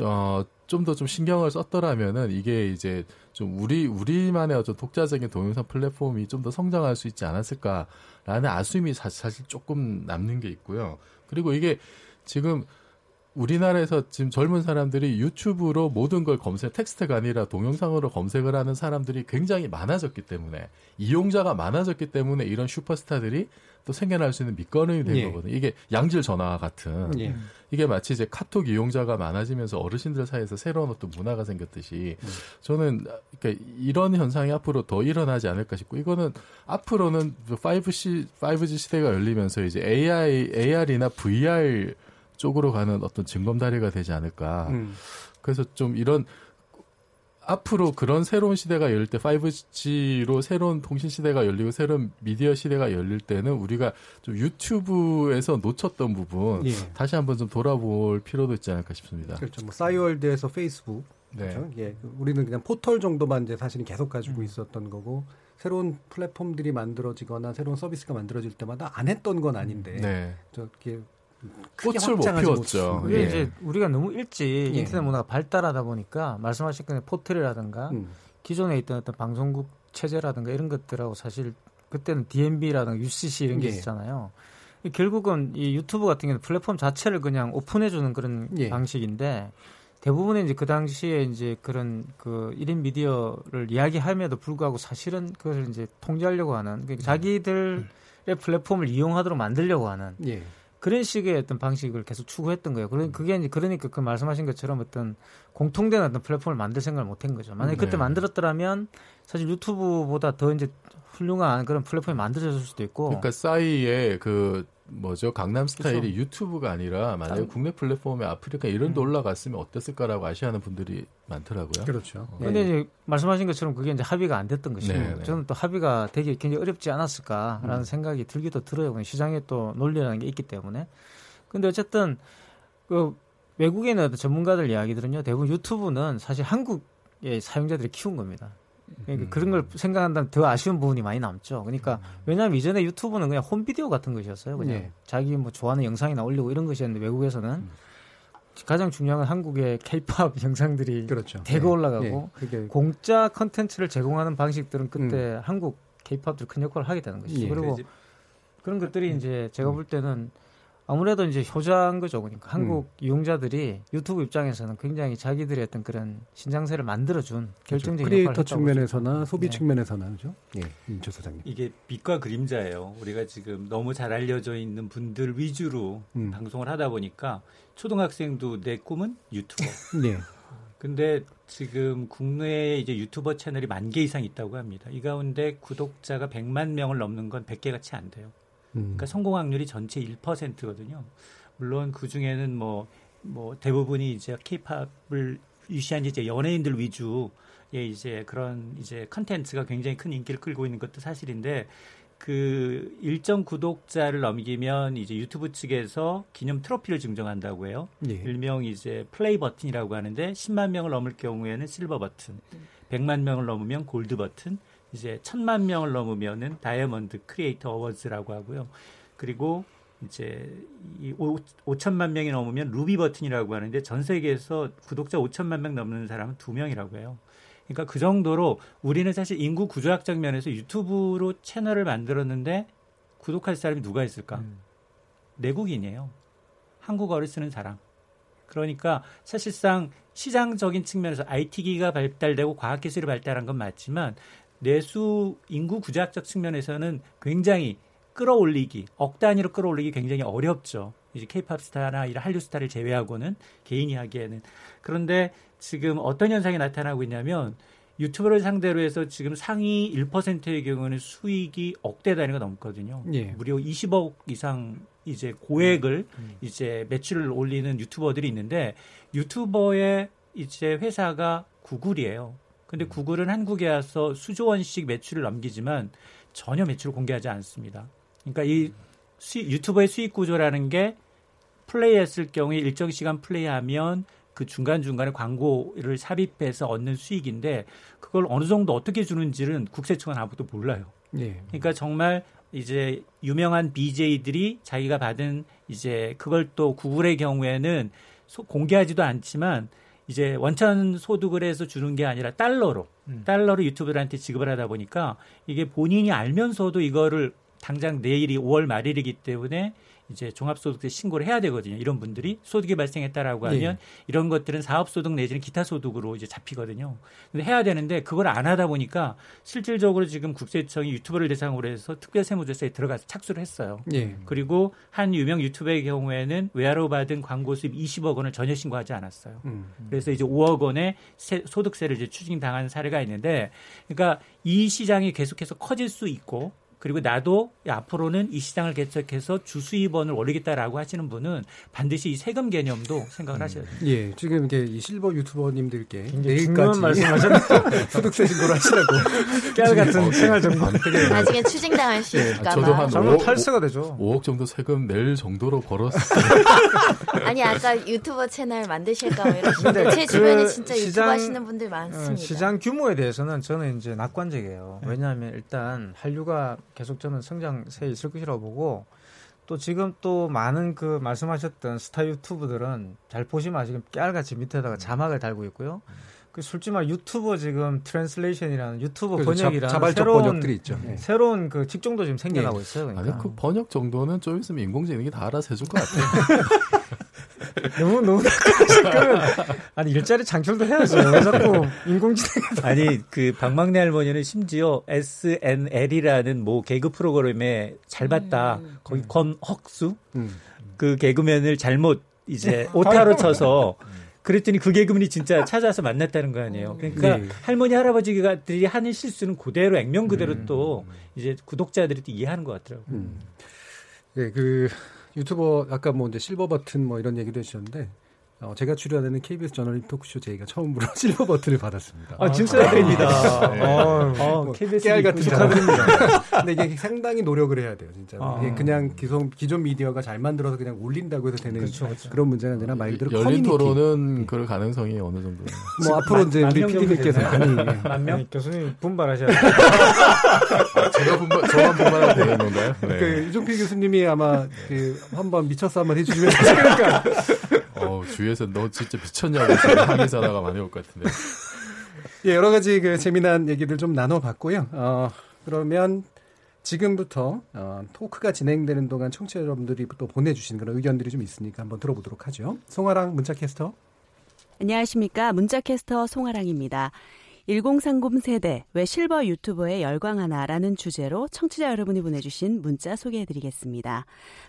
어, 좀 더 좀 신경을 썼더라면은 이게 이제 좀 우리 우리만의 어떤 독자적인 동영상 플랫폼이 좀 더 성장할 수 있지 않았을까라는 아쉬움이 사, 사실 조금 남는 게 있고요. 그리고 이게 지금 우리나라에서 지금 젊은 사람들이 유튜브로 모든 걸 검색, 텍스트가 아니라 동영상으로 검색을 하는 사람들이 굉장히 많아졌기 때문에 이용자가 많아졌기 때문에 이런 슈퍼스타들이 또 생겨날 수 있는 밑거름이 된 예. 거거든요. 이게 양질 전화와 같은 예. 이게 마치 이제 카톡 이용자가 많아지면서 어르신들 사이에서 새로운 어떤 문화가 생겼듯이 저는 그러니까 이런 현상이 앞으로 더 일어나지 않을까 싶고 이거는 앞으로는 5G 5G 시대가 열리면서 이제 AI AR이나 VR 쪽으로 가는 어떤 징검다리가 되지 않을까. 음. 그래서 좀 이런 앞으로 그런 새로운 시대가 열릴 때 5G로 새로운 통신 시대가 열리고 새로운 미디어 시대가 열릴 때는 우리가 좀 유튜브에서 놓쳤던 부분 예. 다시 한번 좀 돌아볼 필요도 있지 않을까 싶습니다. 그렇죠. 뭐 싸이월드에서 페이스북. 네. 그렇죠? 예. 우리는 그냥 포털 정도만 이제 사실은 계속 가지고 음. 있었던 거고 새로운 플랫폼들이 만들어지거나 새로운 서비스가 만들어질 때마다 안 했던 건 아닌데 네. 크게 꽃을 못 피웠죠. 예. 이제 우리가 너무 일찍 예. 인터넷 문화가 발달하다 보니까 말씀하신 그 포털이라든가 음. 기존에 있던 어떤 방송국 체제라든가 이런 것들하고 사실 그때는 DMB라든가 UCC 이런 게 예. 있었잖아요. 이 결국은 이 유튜브 같은 경우는 플랫폼 자체를 그냥 오픈해주는 그런 예. 방식인데 대부분의 이제 그 당시에 이제 그런 그 1인 미디어를 이야기함에도 불구하고 사실은 그것을 이제 통제하려고 하는 그러니까 자기들의 플랫폼을 이용하도록 만들려고 하는 예. 그런 식의 어떤 방식을 계속 추구했던 거예요. 그러, 그게 이제 그러니까 그 말씀하신 것처럼 어떤 공통된 어떤 플랫폼을 만들 생각을 못 한 거죠. 만약에 그때 네. 만들었더라면 사실 유튜브보다 더 이제 훌륭한 그런 플랫폼이 만들어질 수도 있고. 그러니까 싸이의 그 뭐죠 강남 스타일이 유튜브가 아니라 만약에 당- 국내 플랫폼에 아프리카 이런 데 올라갔으면 어땠을까라고 아시하는 분들이 많더라고요. 그렇죠. 어. 근데 이제 말씀하신 것처럼 그게 이제 합의가 안 됐던 것이고 네, 네. 저는 또 합의가 되게 굉장히 어렵지 않았을까라는 생각이 들기도 들어요. 시장에 또 논리라는 게 있기 때문에. 근데 어쨌든 그 외국에 있는 어떤 전문가들 이야기들은요. 대부분 유튜브는 사실 한국의 사용자들이 키운 겁니다. 그러니까 그런 걸 생각한다면 더 아쉬운 부분이 많이 남죠. 그러니까 왜냐하면 이전에 유튜브는 그냥 홈 비디오 같은 것이었어요. 그냥 예. 자기 뭐 좋아하는 영상이나 올리고 이런 것이었는데 외국에서는 가장 중요한 건 한국의 케이팝 (laughs) 영상들이 그렇죠. 대거 예. 올라가고 예. 그게 공짜 컨텐츠를 제공하는 방식들은 그때 한국 케이팝들이 큰 역할을 하게 되는 것이죠. 예. 그리고 그런 것들이 이제 제가 볼 때는 아무래도 이제 효자인 거죠. 그러니까 한국 이용자들이 유튜브 입장에서는 굉장히 자기들의 어떤 그런 신장세를 만들어준 결정적인 크리에이터 역할을 했다고 볼수 측면에서나 있죠. 소비 네. 측면에서나 그죠? 예, 임철 사장님. 이게 빛과 그림자예요. 우리가 지금 너무 잘 알려져 있는 분들 위주로 음. 방송을 하다 보니까 초등학생도 내 꿈은 유튜버. (laughs) 네. 근데 지금 국내에 이제 유튜버 채널이 만 개 이상 있다고 합니다. 이 가운데 구독자가 100만 명을 넘는 건 100개가 채 안 돼요. 음. 그러니까 성공 확률이 전체 1%거든요. 물론 그 중에는 뭐, 뭐 대부분이 이제 케이팝을 위시한 이제 연예인들 위주의 이제 그런 이제 컨텐츠가 굉장히 큰 인기를 끌고 있는 것도 사실인데 그 일정 구독자를 넘기면 이제 유튜브 측에서 기념 트로피를 증정한다고 해요. 예. 일명 이제 play button이라고 하는데 10만 명을 넘을 경우에는 silver button, 100만 명을 넘으면 gold button, 이제 1000만 명을 넘으면은 다이아몬드 크리에이터 어워즈라고 하고요. 그리고 이제 이 5 천만 명이 넘으면 루비 버튼이라고 하는데 전 세계에서 구독자 5천만 명 넘는 사람은 두 명이라고 해요. 그러니까 그 정도로 우리는 사실 인구 구조학적 면에서 유튜브로 채널을 만들었는데 구독할 사람이 누가 있을까? 음. 내국인이에요. 한국어를 쓰는 사람. 그러니까 사실상 시장적인 측면에서 IT기가 발달되고 과학기술이 발달한 건 맞지만 내수 인구 구조학적 측면에서는 굉장히 끌어올리기, 억 단위로 끌어올리기 굉장히 어렵죠. 이제 케이팝 스타나 이런 한류 스타를 제외하고는 개인이 하기에는. 그런데 지금 어떤 현상이 나타나고 있냐면 유튜브를 상대로 해서 지금 상위 1%의 경우는 수익이 억대 단위가 넘거든요. 예. 무려 20억 이상 이제 고액을 음. 이제 매출을 올리는 유튜버들이 있는데 유튜버의 이제 회사가 구글이에요. 근데 구글은 한국에 와서 수조 원씩 매출을 넘기지만 전혀 매출을 공개하지 않습니다. 그러니까 이 수익, 유튜버의 수익 구조라는 게 플레이했을 경우에 일정 시간 플레이하면 그 중간중간에 광고를 삽입해서 얻는 수익인데 그걸 어느 정도 어떻게 주는지는 국세청은 아무도 몰라요. 예. 그러니까 정말 이제 유명한 BJ들이 자기가 받은 이제 그걸 또 구글의 경우에는 소- 공개하지도 않지만 이제 원천 소득을 해서 주는 게 아니라 달러로 음. 달러로 유튜버들한테 지급을 하다 보니까 이게 본인이 알면서도 이거를 당장 내일이 5월 말일이기 때문에 이제 종합소득세 신고를 해야 되거든요. 이런 분들이 소득이 발생했다라고 하면 예. 이런 것들은 사업소득 내지는 기타 소득으로 이제 잡히거든요. 근데 해야 되는데 그걸 안 하다 보니까 실질적으로 지금 국세청이 유튜버를 대상으로 해서 특별세무조사에 들어가서 착수를 했어요. 예. 그리고 한 유명 유튜버의 경우에는 외화로 받은 광고 수입 20억 원을 전혀 신고하지 않았어요. 음. 그래서 이제 5억 원의 세- 소득세를 이제 추징당한 사례가 있는데, 그러니까 이 시장이 계속해서 커질 수 있고, 그리고 나도 앞으로는 이 시장을 개척해서 주수입원을 올리겠다라고 하시는 분은 반드시 이 세금 개념도 생각을 하셔야 돼요. 예, 지금 이게 이 실버 유튜버님들께 내일까지 말씀하셨네요. (laughs) 소득세 신고를 하시라고 (laughs) 깨알 같은 생활 정보. 나중에 추징당할 수 있을까 아, 저도 봐. 한 잘못 5억, 탈세가 되죠. 5억 정도 세금 낼 정도로 벌었어요. (laughs) 아니 아까 유튜버 채널 만드실까 뭐 이러시는데 제 그 주변에 진짜 유튜브 시장- 하시는 분들 많습니다. 어, 시장 규모에 대해서는 저는 이제 낙관적이에요. 왜냐하면 일단 한류가 계속 저는 성장세에 있을 것이라고 보고 또 지금 또 많은 그 말씀하셨던 스타 유튜버들은 잘 보시면 지금 깨알같이 밑에다가 자막을 달고 있고요. 그 솔직히 말 유튜버 지금 translation이라는 유튜버 자- 번역이라는 자발적 새로운 번역들이 있죠. 예. 새로운 그 직종도 지금 생겨나고 있어요. 아니, 그러니까 그 번역 정도는 좀 있으면 인공지능이 다 알아서 해줄 것 같아요. (laughs) 너무 너무 (laughs) 아니 일자리 창출도 해야죠. 왜 자꾸 인공지능 아니 그 박막내 할머니는 심지어 SNL이라는 뭐 개그 프로그램에 잘 봤다. 음. 거기 권헉수 음. 그 개그맨을 잘못 이제 오타로 쳐서 그랬더니 그 개그맨이 진짜 찾아서 만났다는 거 아니에요. 그러니까 네. 할머니 할아버지들이 하는 실수는 그대로 액면 그대로 또 이제 구독자들이 또 이해하는 것 같더라고요. 음. 예, 그 유튜버 아까 뭐 이제 silver button 뭐 이런 얘기도 해주셨는데 어, 제가 출연하는 KBS 저널리즘 토크쇼 J가 처음으로 silver button을 받았습니다. 아, 축하드립니다. 네. 어, 어, 뭐 KBS 깨알 같은. 축하드립니다. (laughs) 근데 이게 상당히 노력을 해야 돼요, 진짜. 아. 이게 그냥 기존, 기존 미디어가 잘 만들어서 그냥 올린다고 해서 되는 그렇죠, 그렇죠. 그런 문제가 아니라 말 그대로 열린 커뮤니티. 토론은 그럴 가능성이 어느 정도. 뭐 앞으로 이제 우리 PD님께서 많이 되나요? 만 명? 아니, 교수님 분발하셔야 돼요. 제가 분발, 저만 분발하면 되는 건가요? 네. 그 이종필 교수님이 아마 그 한번 미쳤어 한번 해주시면 (laughs) 그러니까 어, 주위에서 너 진짜 미쳤냐고 지금 항의 전화가 많이 올 것 같은데. 예, 여러 가지 그 재미난 얘기들 좀 나눠봤고요. 어, 그러면 지금부터 어, 토크가 진행되는 동안 청취자 여러분들이 또 보내주신 그런 의견들이 좀 있으니까 한번 들어보도록 하죠. 송아랑 문자캐스터. 안녕하십니까. 문자캐스터 송아랑입니다. 1030 세대 왜 실버 유튜버에 열광하나라는 주제로 청취자 여러분이 보내주신 문자 소개해드리겠습니다.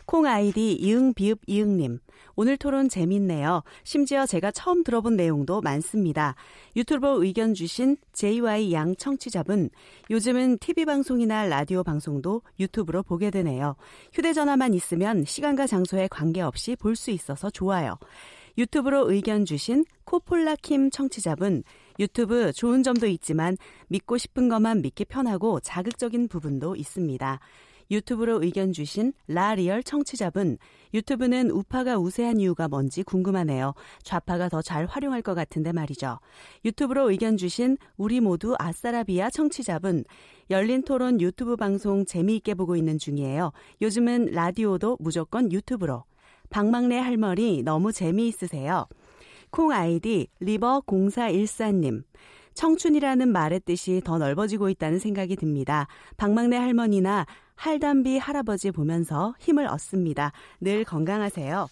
콩 아이디 이응 비읍 이응님 오늘 토론 재밌네요. 심지어 제가 처음 들어본 내용도 많습니다. 유튜버 의견 주신 JY 양 청취자분 요즘은 TV 방송이나 라디오 방송도 유튜브로 보게 되네요. 휴대전화만 있으면 시간과 장소에 관계없이 볼 수 있어서 좋아요. 유튜브로 의견 주신 코폴라킴 청취자분 유튜브 좋은 점도 있지만 믿고 싶은 것만 믿기 편하고 자극적인 부분도 있습니다. 유튜브로 의견 주신 라리얼 청취자분, 유튜브는 우파가 우세한 이유가 뭔지 궁금하네요. 좌파가 더 잘 활용할 것 같은데 말이죠. 유튜브로 의견 주신 우리 모두 아싸라비아 청취자분, 열린 토론 유튜브 방송 재미있게 보고 있는 중이에요. 요즘은 라디오도 무조건 유튜브로. 박막내 할머니 너무 재미있으세요. 콩 아이디 리버0414님. 청춘이라는 말의 뜻이 더 넓어지고 있다는 생각이 듭니다. 박막내 할머니나 할담비 할아버지 보면서 힘을 얻습니다. 늘 건강하세요.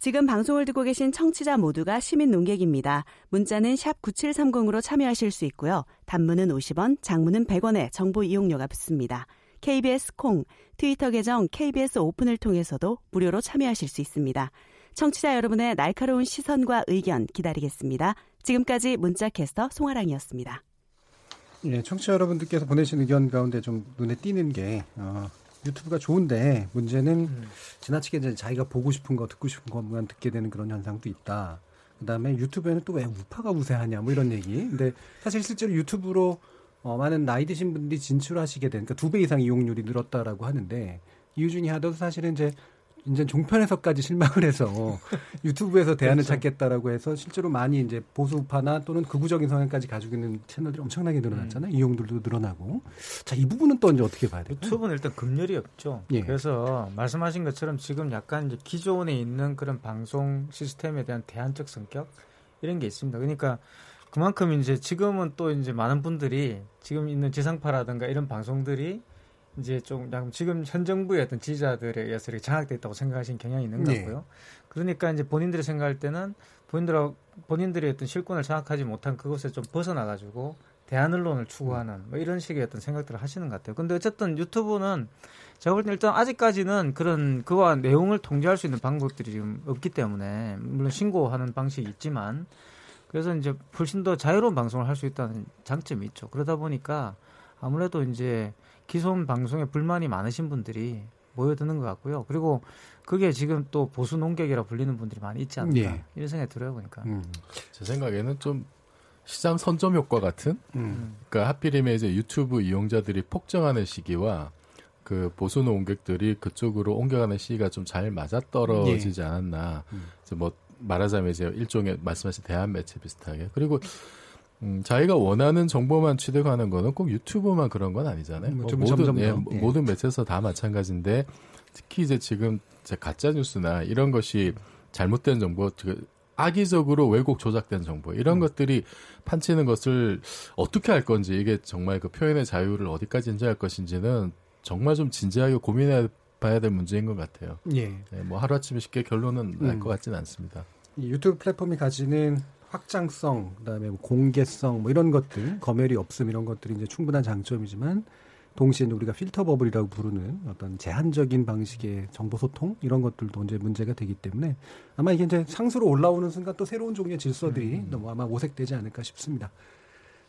지금 방송을 듣고 계신 청취자 모두가 시민 농객입니다. 문자는 샵 9730으로 참여하실 수 있고요. 단문은 50원, 장문은 100원에 정보 이용료가 붙습니다. KBS 콩, 트위터 계정 KBS 오픈을 통해서도 무료로 참여하실 수 있습니다. 청취자 여러분의 날카로운 시선과 의견 기다리겠습니다. 지금까지 문자캐스터 송아랑이었습니다. 예, 청취자 여러분들께서 보내신 의견 가운데 좀 눈에 띄는 게 어, 유튜브가 좋은데 문제는 음. 지나치게 이제 자기가 보고 싶은 거 듣고 싶은 것만 듣게 되는 그런 현상도 있다. 그다음에 유튜브에는 또 왜 우파가 우세하냐 뭐 이런 얘기. 근데 사실 실제로 유튜브로 어, 많은 나이 드신 분들이 진출하시게 된, 그러니까 두 배 이상 이용률이 늘었다라고 하는데 이유 중에 하나도 사실은 이제 이제 종편에서까지 실망을 해서 (laughs) 유튜브에서 대안을 그렇죠. 찾겠다라고 해서 실제로 많이 이제 보수파나 또는 극우적인 성향까지 가지고 있는 채널들이 엄청나게 늘어났잖아요. 음. 이용들도 늘어나고. 자, 이 부분은 또 이제 어떻게 봐야 돼요? 유튜브는 일단 금열이 없죠. 예. 그래서 말씀하신 것처럼 지금 약간 이제 기존에 있는 그런 방송 시스템에 대한 대안적 성격 이런 게 있습니다. 그러니까 그만큼 이제 지금은 또 이제 많은 분들이 지금 있는 지상파라든가 이런 방송들이 이제 좀 지금 현 정부의 어떤 지지자들에 의해서 이렇게 장악돼 있다고 생각하시는 경향이 있는 네. 거고요. 그러니까 이제 본인들이 생각할 때는 본인들 본인들의 어떤 실권을 장악하지 못한 그것에 좀 벗어나 가지고 대안 언론을 추구하는 뭐 이런 식의 어떤 생각들을 하시는 것 같아요. 근데 어쨌든 유튜브는 제가 볼 때 일단 아직까지는 그런 그와 내용을 통제할 수 있는 방법들이 지금 없기 때문에 물론 신고하는 방식이 있지만 그래서 이제 훨씬 더 자유로운 방송을 할 수 있다는 장점이 있죠. 그러다 보니까 아무래도 이제 기존 방송에 불만이 많으신 분들이 모여드는 것 같고요. 그리고 그게 지금 또 보수 농객이라 불리는 분들이 많이 있지 않나 예. 이런 생각이 들어요 보니까. 음. 제 생각에는 좀 시장 선점 효과 같은. 음. 그러니까 하필이면 이제 유튜브 이용자들이 폭증하는 시기와 그 보수 농객들이 그쪽으로 옮겨가는 시기가 좀 잘 맞아 떨어지지 예. 않았나. 음. 뭐 말하자면 이제 일종의 말씀하신 대한 매체 비슷하게. 그리고 음, 자기가 원하는 정보만 취득하는 거는 꼭 유튜브만 그런 건 아니잖아요. 뭐, 뭐 모든 예, 예. 모든 매체에서 다 마찬가지인데 특히 이제 지금 가짜 뉴스나 이런 것이 잘못된 정보, 악의적으로 왜곡 조작된 정보 이런 음. 것들이 판치는 것을 어떻게 할 건지 이게 정말 그 표현의 자유를 어디까지 인정할 것인지는 정말 좀 진지하게 고민해 봐야 될 문제인 것 같아요. 예. 네, 뭐 하루아침에 쉽게 결론은 음. 날것 같지는 않습니다. 유튜브 플랫폼이 가지는 확장성, 그다음에 뭐 공개성 뭐 이런 것들, 검열이 없음 이런 것들이 이제 충분한 장점이지만 동시에 우리가 필터 버블이라고 부르는 어떤 제한적인 방식의 정보 소통 이런 것들도 이제 문제가 되기 때문에 아마 이게 이제 상수로 올라오는 순간 또 새로운 종류의 질서들이 음. 너무 아마 모색되지 않을까 싶습니다.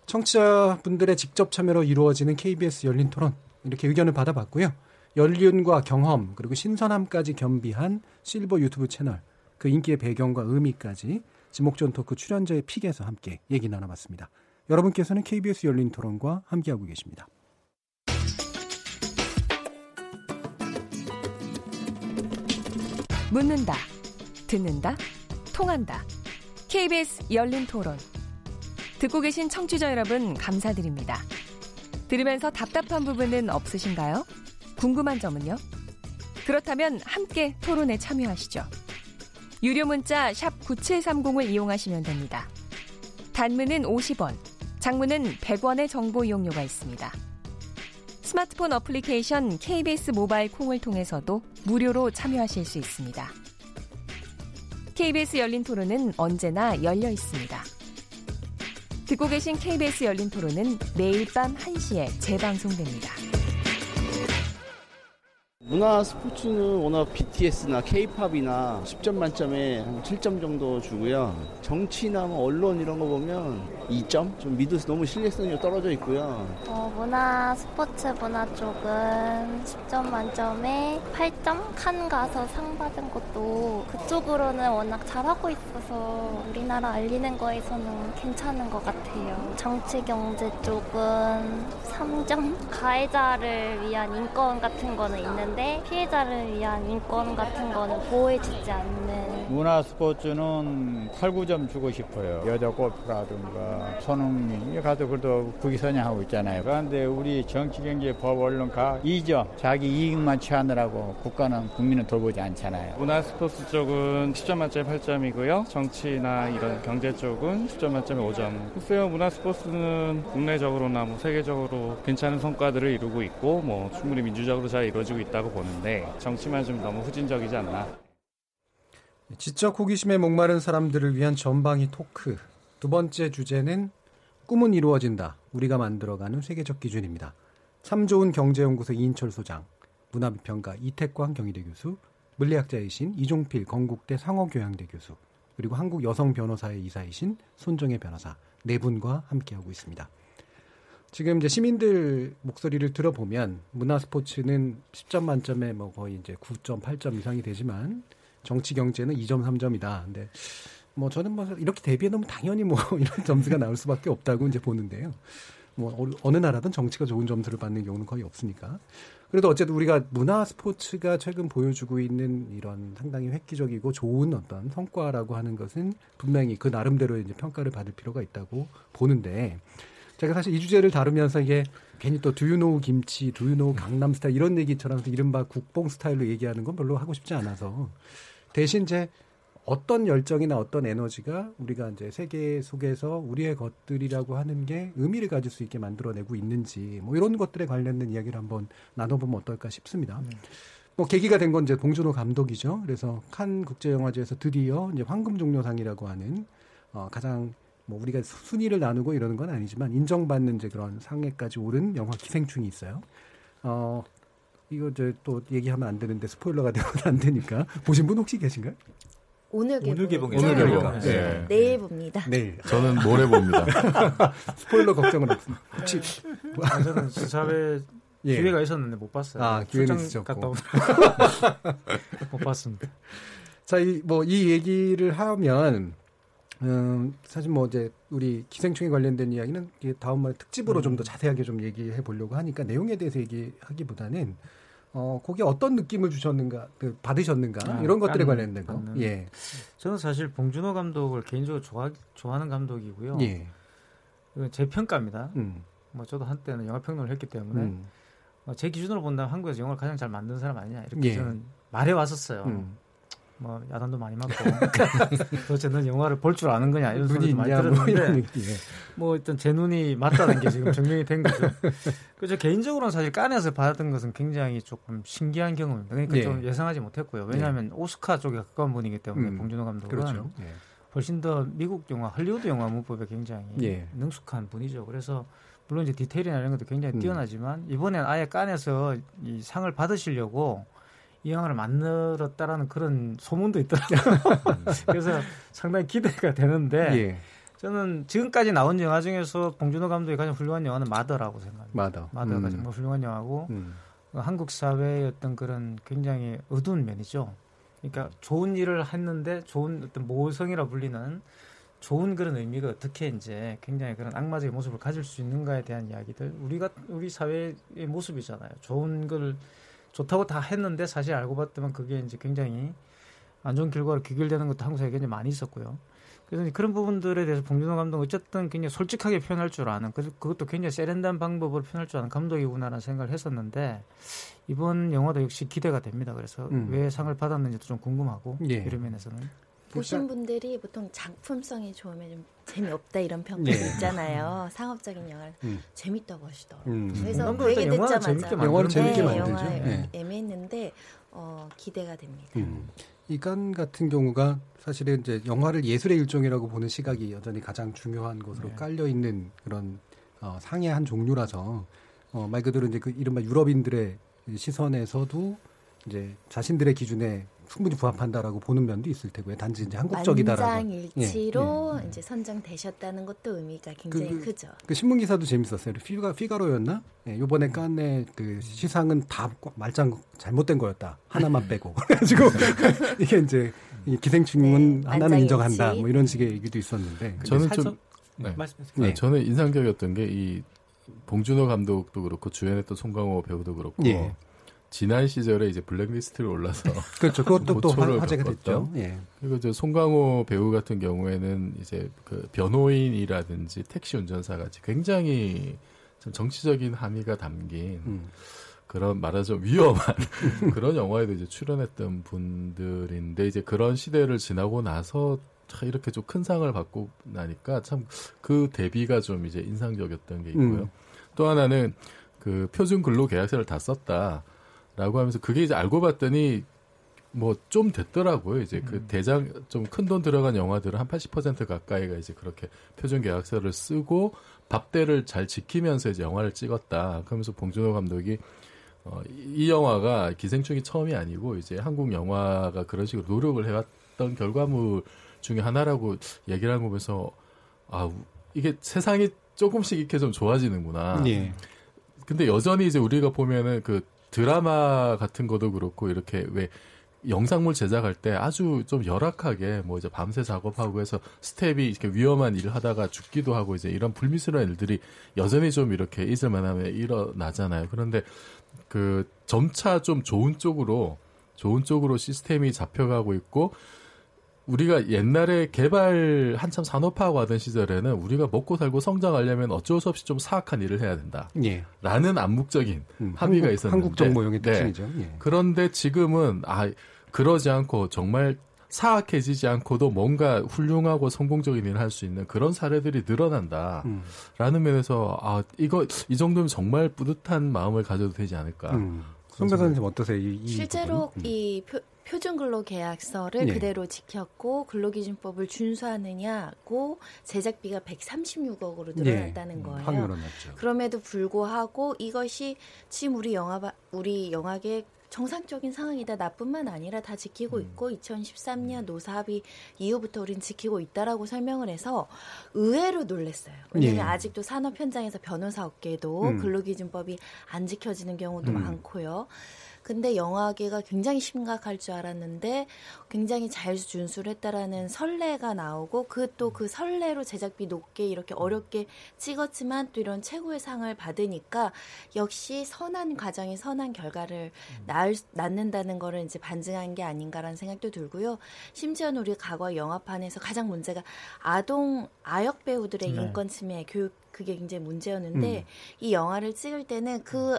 청취자분들의 직접 참여로 이루어지는 KBS 열린 토론 이렇게 의견을 받아봤고요. 연륜과 경험 그리고 신선함까지 겸비한 실버 유튜브 채널 그 인기의 배경과 의미까지 지목전 토크 출연자의 픽에서 함께 얘기 나눠봤습니다. 여러분께서는 KBS 열린 토론과 함께하고 계십니다. 묻는다, 듣는다, 통한다. KBS 열린 토론. 듣고 계신 청취자 여러분 감사드립니다. 들으면서 답답한 부분은 없으신가요? 궁금한 점은요? 그렇다면 함께 토론에 참여하시죠. 유료 문자 샵 9730을 이용하시면 됩니다. 단문은 50원, 장문은 100원의 정보 이용료가 있습니다. 스마트폰 어플리케이션 KBS 모바일 콩을 통해서도 무료로 참여하실 수 있습니다. KBS 열린 토론은 언제나 열려 있습니다. 듣고 계신 KBS 열린 토론은 매일 밤 1시에 재방송됩니다. 문화 스포츠는 워낙 BTS나 K-팝이나 10점 만점에 한 7점 정도 주고요. 정치나 뭐 언론 이런 거 보면 2점? 좀 믿을 수 너무 신뢰성이 떨어져 있고요. 어, 문화 스포츠 문화 쪽은 10점 만점에 8점? 칸 가서 상 받은 것도 그쪽으로는 워낙 잘하고 있어서 우리나라 알리는 거에서는 괜찮은 것 같아요. 정치 경제 쪽은 3점? 가해자를 위한 인권 같은 거는 있는데 피해자를 위한 인권 같은 거는 보호해주지 않는 문화 스포츠는 8, 9점 주고 싶어요. 여자 골프라든가 손흥민이 가도 그래도 국위선양하고 있잖아요. 그런데 우리 정치 경제 법 언론가 2점 자기 이익만 취하느라고 국가는 국민을 돌보지 않잖아요. 문화 스포츠 쪽은 10점 만점에 8점이고요. 정치나 이런 경제 쪽은 10점 만점에 5점. 글쎄요, 문화 스포츠는 국내적으로나 뭐 세계적으로 괜찮은 성과들을 이루고 있고 뭐 충분히 민주적으로 잘 이루어지고 있다 고 보는데 정치만 좀 너무 후진적이지 않나. 지적 호기심에 목마른 사람들을 위한 전방위 토크. 두 번째 주제는 꿈은 이루어진다. 우리가 만들어가는 세계적 기준입니다. 참 좋은 경제연구소 이인철 소장, 문화비평가 이태광 경희대 교수, 물리학자이신 이종필 건국대 상어교양대 교수, 그리고 한국 여성 변호사의 이사이신 손정혜 변호사 네 분과 함께하고 있습니다. 지금 이제 시민들 목소리를 들어보면 문화 스포츠는 10점 만점에 뭐 거의 이제 9.8점 이상이 되지만 정치 경제는 2점 3점이다. 근데 뭐 저는 뭐 이렇게 대비해 놓으면 당연히 뭐 (laughs) 이런 점수가 나올 수밖에 없다고 이제 보는데요. 뭐 어느 나라든 정치가 좋은 점수를 받는 경우는 거의 없으니까. 그래도 어쨌든 우리가 문화 스포츠가 최근 보여주고 있는 이런 상당히 획기적이고 좋은 어떤 성과라고 하는 것은 분명히 그 나름대로 이제 평가를 받을 필요가 있다고 보는데 제가 사실 이 주제를 다루면서 이게 괜히 또 두유노 김치, 두유노 강남 스타일 이런 얘기처럼 이른바 국뽕 스타일로 얘기하는 건 별로 하고 싶지 않아서 대신 이제 어떤 열정이나 어떤 에너지가 우리가 이제 세계 속에서 우리의 것들이라고 하는 게 의미를 가질 수 있게 만들어내고 있는지 뭐 이런 것들에 관련된 이야기를 한번 나눠보면 어떨까 싶습니다. 네. 뭐 계기가 된 건 이제 봉준호 감독이죠. 그래서 칸 국제영화제에서 드디어 이제 황금 종려상이라고 하는 어 가장 뭐 우리가 순위를 나누고 이러는 건 아니지만 인정받는 이제 그런 상에까지 오른 영화 기생충이 있어요. 어 이거 이제 또 얘기하면 안 되는데 스포일러가 (laughs) 되면 안 되니까 보신 분 혹시 계신가요? 오늘 개봉. 오늘 개봉. 오늘 개봉. 네. 내일 봅니다. 내일. 저는 모레 봅니다. (laughs) 스포일러 걱정은 없습니다. 혹시 아, 저는 시사회 예. 기회가 있었는데 못 봤어요. 아, 기회는 있었고. 갔다 (laughs) 못 봤습니다. 자, 이 뭐이 얘기를 하면 음, 사실 뭐 이제 우리 기생충에 관련된 이야기는 다음번에 특집으로 음. 좀더 자세하게 좀 얘기해 보려고 하니까 내용에 대해서 얘기하기보다는 어, 거기에 어떤 느낌을 주셨는가, 그 받으셨는가, 아, 이런 것들에 관련된 거. 받는. 예. 저는 사실 봉준호 감독을 개인적으로 좋아, 좋아하는 감독이고요. 예. 이건 제 평가입니다. 음. 뭐 저도 한때는 영화 평론을 했기 때문에 음. 어, 제 기준으로 본다면 한국에서 영화를 가장 잘 만든 사람 아니냐 이렇게 예. 저는 말해 왔었어요. 음. 뭐 야단도 많이 맞고 (laughs) 도대체 는 영화를 볼 줄 아는 거냐 이런 소리도 많이 들었는데 뭐, (laughs) 뭐 일단 제 눈이 맞다는 게 지금 증명이 된 거죠. (laughs) 그래서 개인적으로는 사실 깐에서 받았던 것은 굉장히 조금 신기한 경험입니다. 그러니까 네. 좀 예상하지 못했고요. 왜냐하면 네. 오스카 쪽에 가까운 분이기 때문에 음, 봉준호 감독은 그렇죠. 네. 훨씬 더 미국 영화, 할리우드 영화 문법에 굉장히 예. 능숙한 분이죠. 그래서 물론 이제 디테일이나 이런 것도 굉장히 음. 뛰어나지만 이번엔 아예 깐에서 이 상을 받으시려고 이 영화를 만들었다라는 그런 소문도 있더라고요. (laughs) 그래서 상당히 기대가 되는데 예. 저는 지금까지 나온 영화 중에서 봉준호 감독이 가장 훌륭한 영화는 마더라고 생각합니다. 마더. 마더가 음. 정말 훌륭한 영화고 음. 한국 사회의 어떤 그런 굉장히 어두운 면이죠. 그러니까 좋은 일을 했는데 좋은 어떤 모성이라 불리는 좋은 그런 의미가 어떻게 이제 굉장히 그런 악마적인 모습을 가질 수 있는가에 대한 이야기들 우리가 우리 사회의 모습이잖아요. 좋은 걸 좋다고 다 했는데 사실 알고 봤더니 그게 이제 굉장히 안 좋은 결과로 귀결되는 것도 한국 사회에 굉장히 많이 있었고요. 그래서 그런 부분들에 대해서 봉준호 감독 은 어쨌든 굉장히 솔직하게 표현할 줄 아는 그것도 굉장히 세련된 방법으로 표현할 줄 아는 감독이구나라는 생각을 했었는데 이번 영화도 역시 기대가 됩니다. 그래서 음. 왜 상을 받았는지도 좀 궁금하고 예. 이런 면에서는 보신 분들이 보통 작품성이 좋으면 좀 재미없다 이런 평가 네. 있잖아요. 상업적인 영화를 음. 재밌다고 하시더라고요. 음. 그래서 그 얘기 듣자마자 영화를 재밌게 네, 만들죠. 영화 네. 애매했는데 어, 기대가 됩니다. 음. 이간 같은 경우가 사실은 이제 영화를 예술의 일종이라고 보는 시각이 여전히 가장 중요한 것으로 네. 깔려 있는 그런 어, 상의 한 종류라서 어, 말 그대로 이제 그 이른바 유럽인들의 시선에서도 이제 자신들의 기준에 충분히 부합한다라고 보는 면도 있을 테고요. 단지 이제 한국적이다라고. 만장일치로 예, 예. 이제 선정되셨다는 것도 의미가 굉장히 그, 그, 크죠. 그 신문 기사도 재밌었어요. 피가 피가로였나? 예, 요번에 깐네 그 시상은 다 말짱 잘못된 거였다. 하나만 빼고. (laughs) 그래가지고 (laughs) 이게 이제 기생충은 네, 하나는 인정한다. 뭐 이런 식의 얘기도 있었는데. 저는 좀 네. 말씀하세요. 네. 저는 인상적이었던 게 이 봉준호 감독도 그렇고 주연했던 송강호 배우도 그렇고 예. 지난 시절에 이제 블랙리스트를 올라서 (laughs) 그렇죠. 그것도 또 화제가 됐죠. 예. 그리고 저 송강호 배우 같은 경우에는 이제 그 변호인이라든지 택시 운전사 같이 굉장히 좀 정치적인 함의가 담긴 음. 그런 말하자면 위험한 (laughs) 그런 영화에도 이제 출연했던 분들인데 이제 그런 시대를 지나고 나서 이렇게 좀 큰 상을 받고 나니까 참 그 대비가 좀 이제 인상적이었던 게 있고요. 음. 또 하나는 그 표준 근로 계약서를 다 썼다. 라고 하면서 그게 이제 알고 봤더니 뭐 좀 됐더라고요. 이제 그 음. 대장 좀 큰 돈 들어간 영화들은 한 80% 가까이가 이제 그렇게 표준 계약서를 쓰고 밥대를 잘 지키면서 이제 영화를 찍었다. 그러면서 봉준호 감독이 어, 이 영화가 기생충이 처음이 아니고 이제 한국 영화가 그런 식으로 노력을 해왔던 결과물 중에 하나라고 얘기를 한거 보면서 아 이게 세상이 조금씩 이렇게 좀 좋아지는구나. 예. 근데 여전히 이제 우리가 보면은 그 드라마 같은 것도 그렇고 이렇게 왜 영상물 제작할 때 아주 좀 열악하게 뭐 이제 밤새 작업하고 해서 스텝이 이렇게 위험한 일을 하다가 죽기도 하고 이제 이런 불미스러운 일들이 여전히 좀 이렇게 있을만 하면 일어나잖아요. 그런데 그 점차 좀 좋은 쪽으로 좋은 쪽으로 시스템이 잡혀가고 있고 우리가 옛날에 개발 한참 산업화하고 하던 시절에는 우리가 먹고 살고 성장하려면 어쩔 수 없이 좀 사악한 일을 해야 된다. 예. 라는 암묵적인 음, 합의가 한국, 있었는데 한국 정모형의 네. 특징이죠. 예. 그런데 지금은 아 그러지 않고 정말 사악해지지 않고도 뭔가 훌륭하고 성공적인 일을 할 수 있는 그런 사례들이 늘어난다. 음. 라는 면에서 아 이거 이 정도면 정말 뿌듯한 마음을 가져도 되지 않을까. 음. 손 변호사님 어떠세요? 이, 이 실제로 부분? 이 표, 표준 근로 계약서를 네. 그대로 지켰고 근로기준법을 준수하느냐고 제작비가 136억으로 늘어났다는 네. 거예요. 그럼에도 불구하고 이것이 지금 우리 영화 우리 영화계 정상적인 상황이다. 나뿐만 아니라 다 지키고 음. 있고 2013년 노사합의 이후부터 우린 지키고 있다라고 설명을 해서 의외로 놀랐어요. 왜냐하면 예. 아직도 산업 현장에서 변호사 업계도 음. 근로기준법이 안 지켜지는 경우도 음. 많고요. 근데 영화계가 굉장히 심각할 줄 알았는데 굉장히 잘 준수를 했다라는 설레가 나오고 그 또그 그 설레로 제작비 높게 이렇게 어렵게 찍었지만 또 이런 최고의 상을 받으니까 역시 선한 과정이 선한 결과를 낳을, 낳는다는 거를 이제 반증한 게 아닌가라는 생각도 들고요. 심지어는 우리 과거 영화판에서 가장 문제가 아동 아역 배우들의 네. 인권 침해 교육 그게 굉장히 문제였는데 음. 이 영화를 찍을 때는 그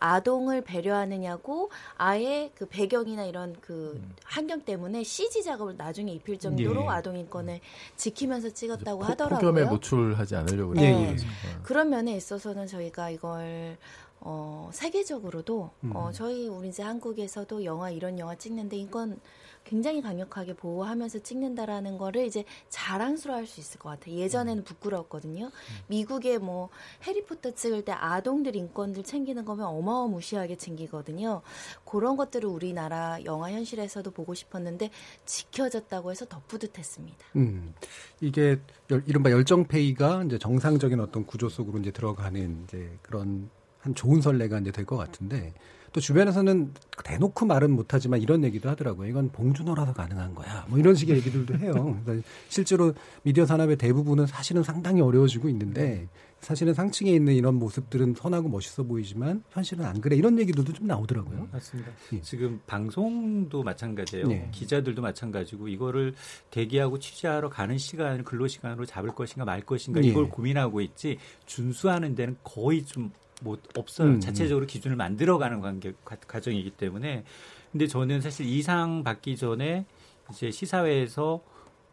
아동을 배려하느냐고 아예 그 배경이나 이런 그 음. 환경 때문에 CG 작업을 나중에 입힐 정도로 예. 아동 인권을 지키면서 찍었다고 포, 하더라고요. 폭염에 노출하지 않으려고 네. 그런 면에 있어서는 저희가 이걸 어, 세계적으로도 음. 어, 저희 우리 이제 한국에서도 영화 이런 영화 찍는데 인권 굉장히 강력하게 보호하면서 찍는다라는 거를 이제 자랑스러워할 수 있을 것 같아요. 예전에는 음. 부끄러웠거든요. 미국에 뭐 해리포터 찍을 때 아동들 인권들 챙기는 거면 어마어무시하게 챙기거든요. 그런 것들을 우리나라 영화 현실에서도 보고 싶었는데 지켜졌다고 해서 더 뿌듯했습니다. 음, 이게 이른바 열정페이가 이제 정상적인 어떤 구조 속으로 이제 들어가는 이제 그런 한 좋은 선례가 이제 될 것 같은데 또 주변에서는 대놓고 말은 못하지만 이런 얘기도 하더라고요. 이건 봉준호라서 가능한 거야. 뭐 이런 식의 얘기들도 해요. 그러니까 실제로 미디어 산업의 대부분은 사실은 상당히 어려워지고 있는데 사실은 상층에 있는 이런 모습들은 선하고 멋있어 보이지만 현실은 안 그래. 이런 얘기들도 좀 나오더라고요. 맞습니다. 예. 지금 방송도 마찬가지예요. 네. 기자들도 마찬가지고 이거를 대기하고 취재하러 가는 시간을 근로 시간으로 잡을 것인가 말 것인가 이걸 예. 고민하고 있지 준수하는 데는 거의 좀 뭐 없어요. 음, 음. 자체적으로 기준을 만들어가는 관계 과정이기 때문에. 근데 저는 사실 이상 받기 전에 이제 시사회에서